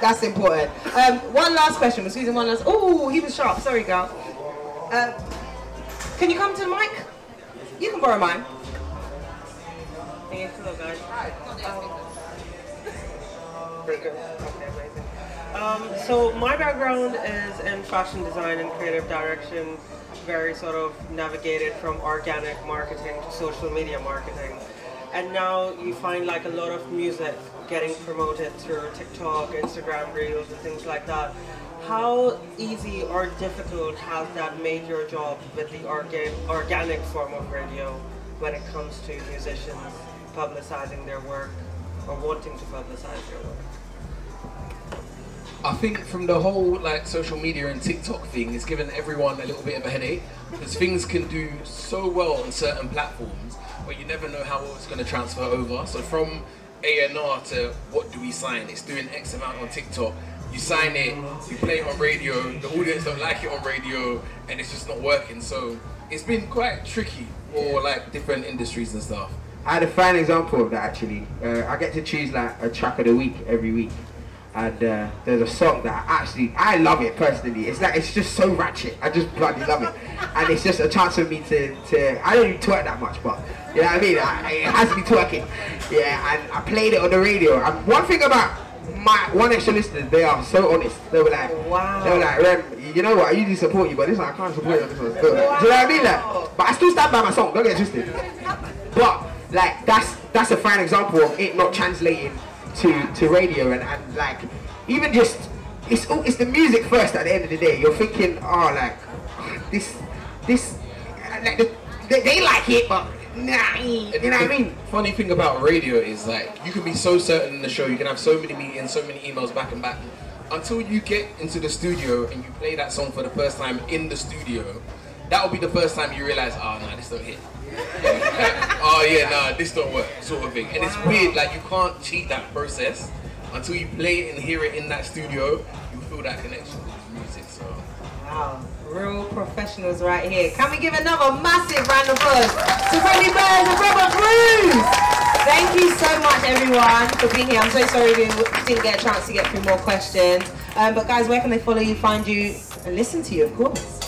That's important. Um, one last question. We're squeezing one last. Oh, he was sharp. Sorry, girl. Uh, can you come to the mic? You can borrow mine. Thanks, hello guys. Pretty good. Um, so my background is in fashion design and creative direction, very sort of navigated from organic marketing to social media marketing. And now you find like a lot of music getting promoted through TikTok, Instagram reels and things like that. How easy or difficult has that made your job with the organ- organic form of radio when it comes to musicians publicizing their work or wanting to publicize their work? I think from the whole like social media and TikTok thing, it's given everyone a little bit of a headache because things can do so well on certain platforms, but you never know how it's going to transfer over. So from A&R to what do we sign? It's doing X amount on TikTok. You sign it, you play it on radio. The audience don't like it on radio, and it's just not working. So it's been quite tricky or like different industries and stuff? I had a fine example of that actually. Uh, I get to choose like a track of the week every week, and uh, there's a song that I actually I love it personally. It's like it's just so ratchet. I just bloody love it, and it's just a chance for me to to I don't even twerk that much, but you know what I mean. I, it has me twerking, yeah. And I played it on the radio. And one thing about my 1Xtra listeners, they are so honest. They were like, Wow. they were like, Rem, you know what? I usually support you, but this one I can't support you on this one. Like, Do you know what I mean? Like, but I still stand by my song. Don't get twisted. But like that's that's a fine example of it not translating to to radio and, and like even just it's all it's the music first at the end of the day. You're thinking, oh like this this like the, they, they like it, but nah, you know what I mean? Funny thing about radio is like you can be so certain in the show, you can have so many meetings, so many emails back and back. Until you get into the studio and you play that song for the first time in the studio, that will be the first time you realize, ah, oh no, this don't hit. oh yeah, nah, this don't work, sort of thing. And it's weird, like you can't cheat that process until you play it and hear it in that studio. You feel that connection with music. So Wow, real professionals right here. Can we give another massive round of applause to Remi Burgz and Robert Bruce? Thank you so much, everyone, for being here. I'm so sorry we didn't get a chance to get through more questions. Um, but guys, where can they follow you, find you, and listen to you, of course?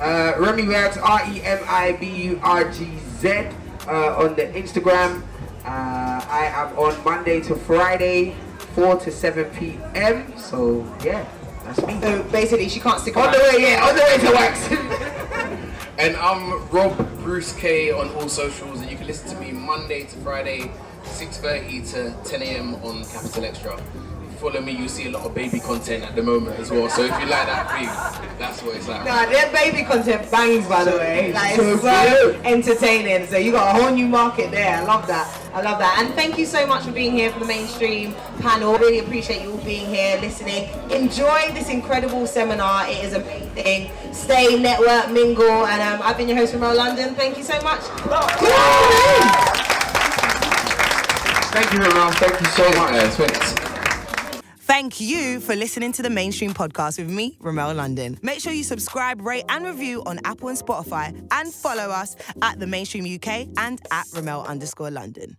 Uh, Remi Burgz, R E M I B U R G Z uh, on the Instagram. Uh, I am on Monday to Friday, 4 to 7 p.m. So, yeah, that's me. So basically, she can't stick On the way, yeah, on the way to wax. And I'm Rob Bruce K on all socials, and you can listen to me Monday to Friday, 6:30 to 10 a.m. on Capital XTRA. If you follow me, you see a lot of baby content at the moment as well. So if you like that thing, that's what it's like. Nah, their baby content bangs, by the way. Like, So it's so entertaining. So you got a whole new market there. I love that. I love that. And thank you so much for being here for the mainstream panel. Really appreciate you all being here, listening. Enjoy this incredible seminar. It is amazing. Stay, network, mingle. And um, I've been your host from London. Thank you so much. Thank you, Ramon. Thank you so much. Thanks. Thank you for listening to the Mainstream Podcast with me, Remel London. Make sure you subscribe, rate, and review on Apple and Spotify, and follow us at the Mainstream UK and at Remel underscore London.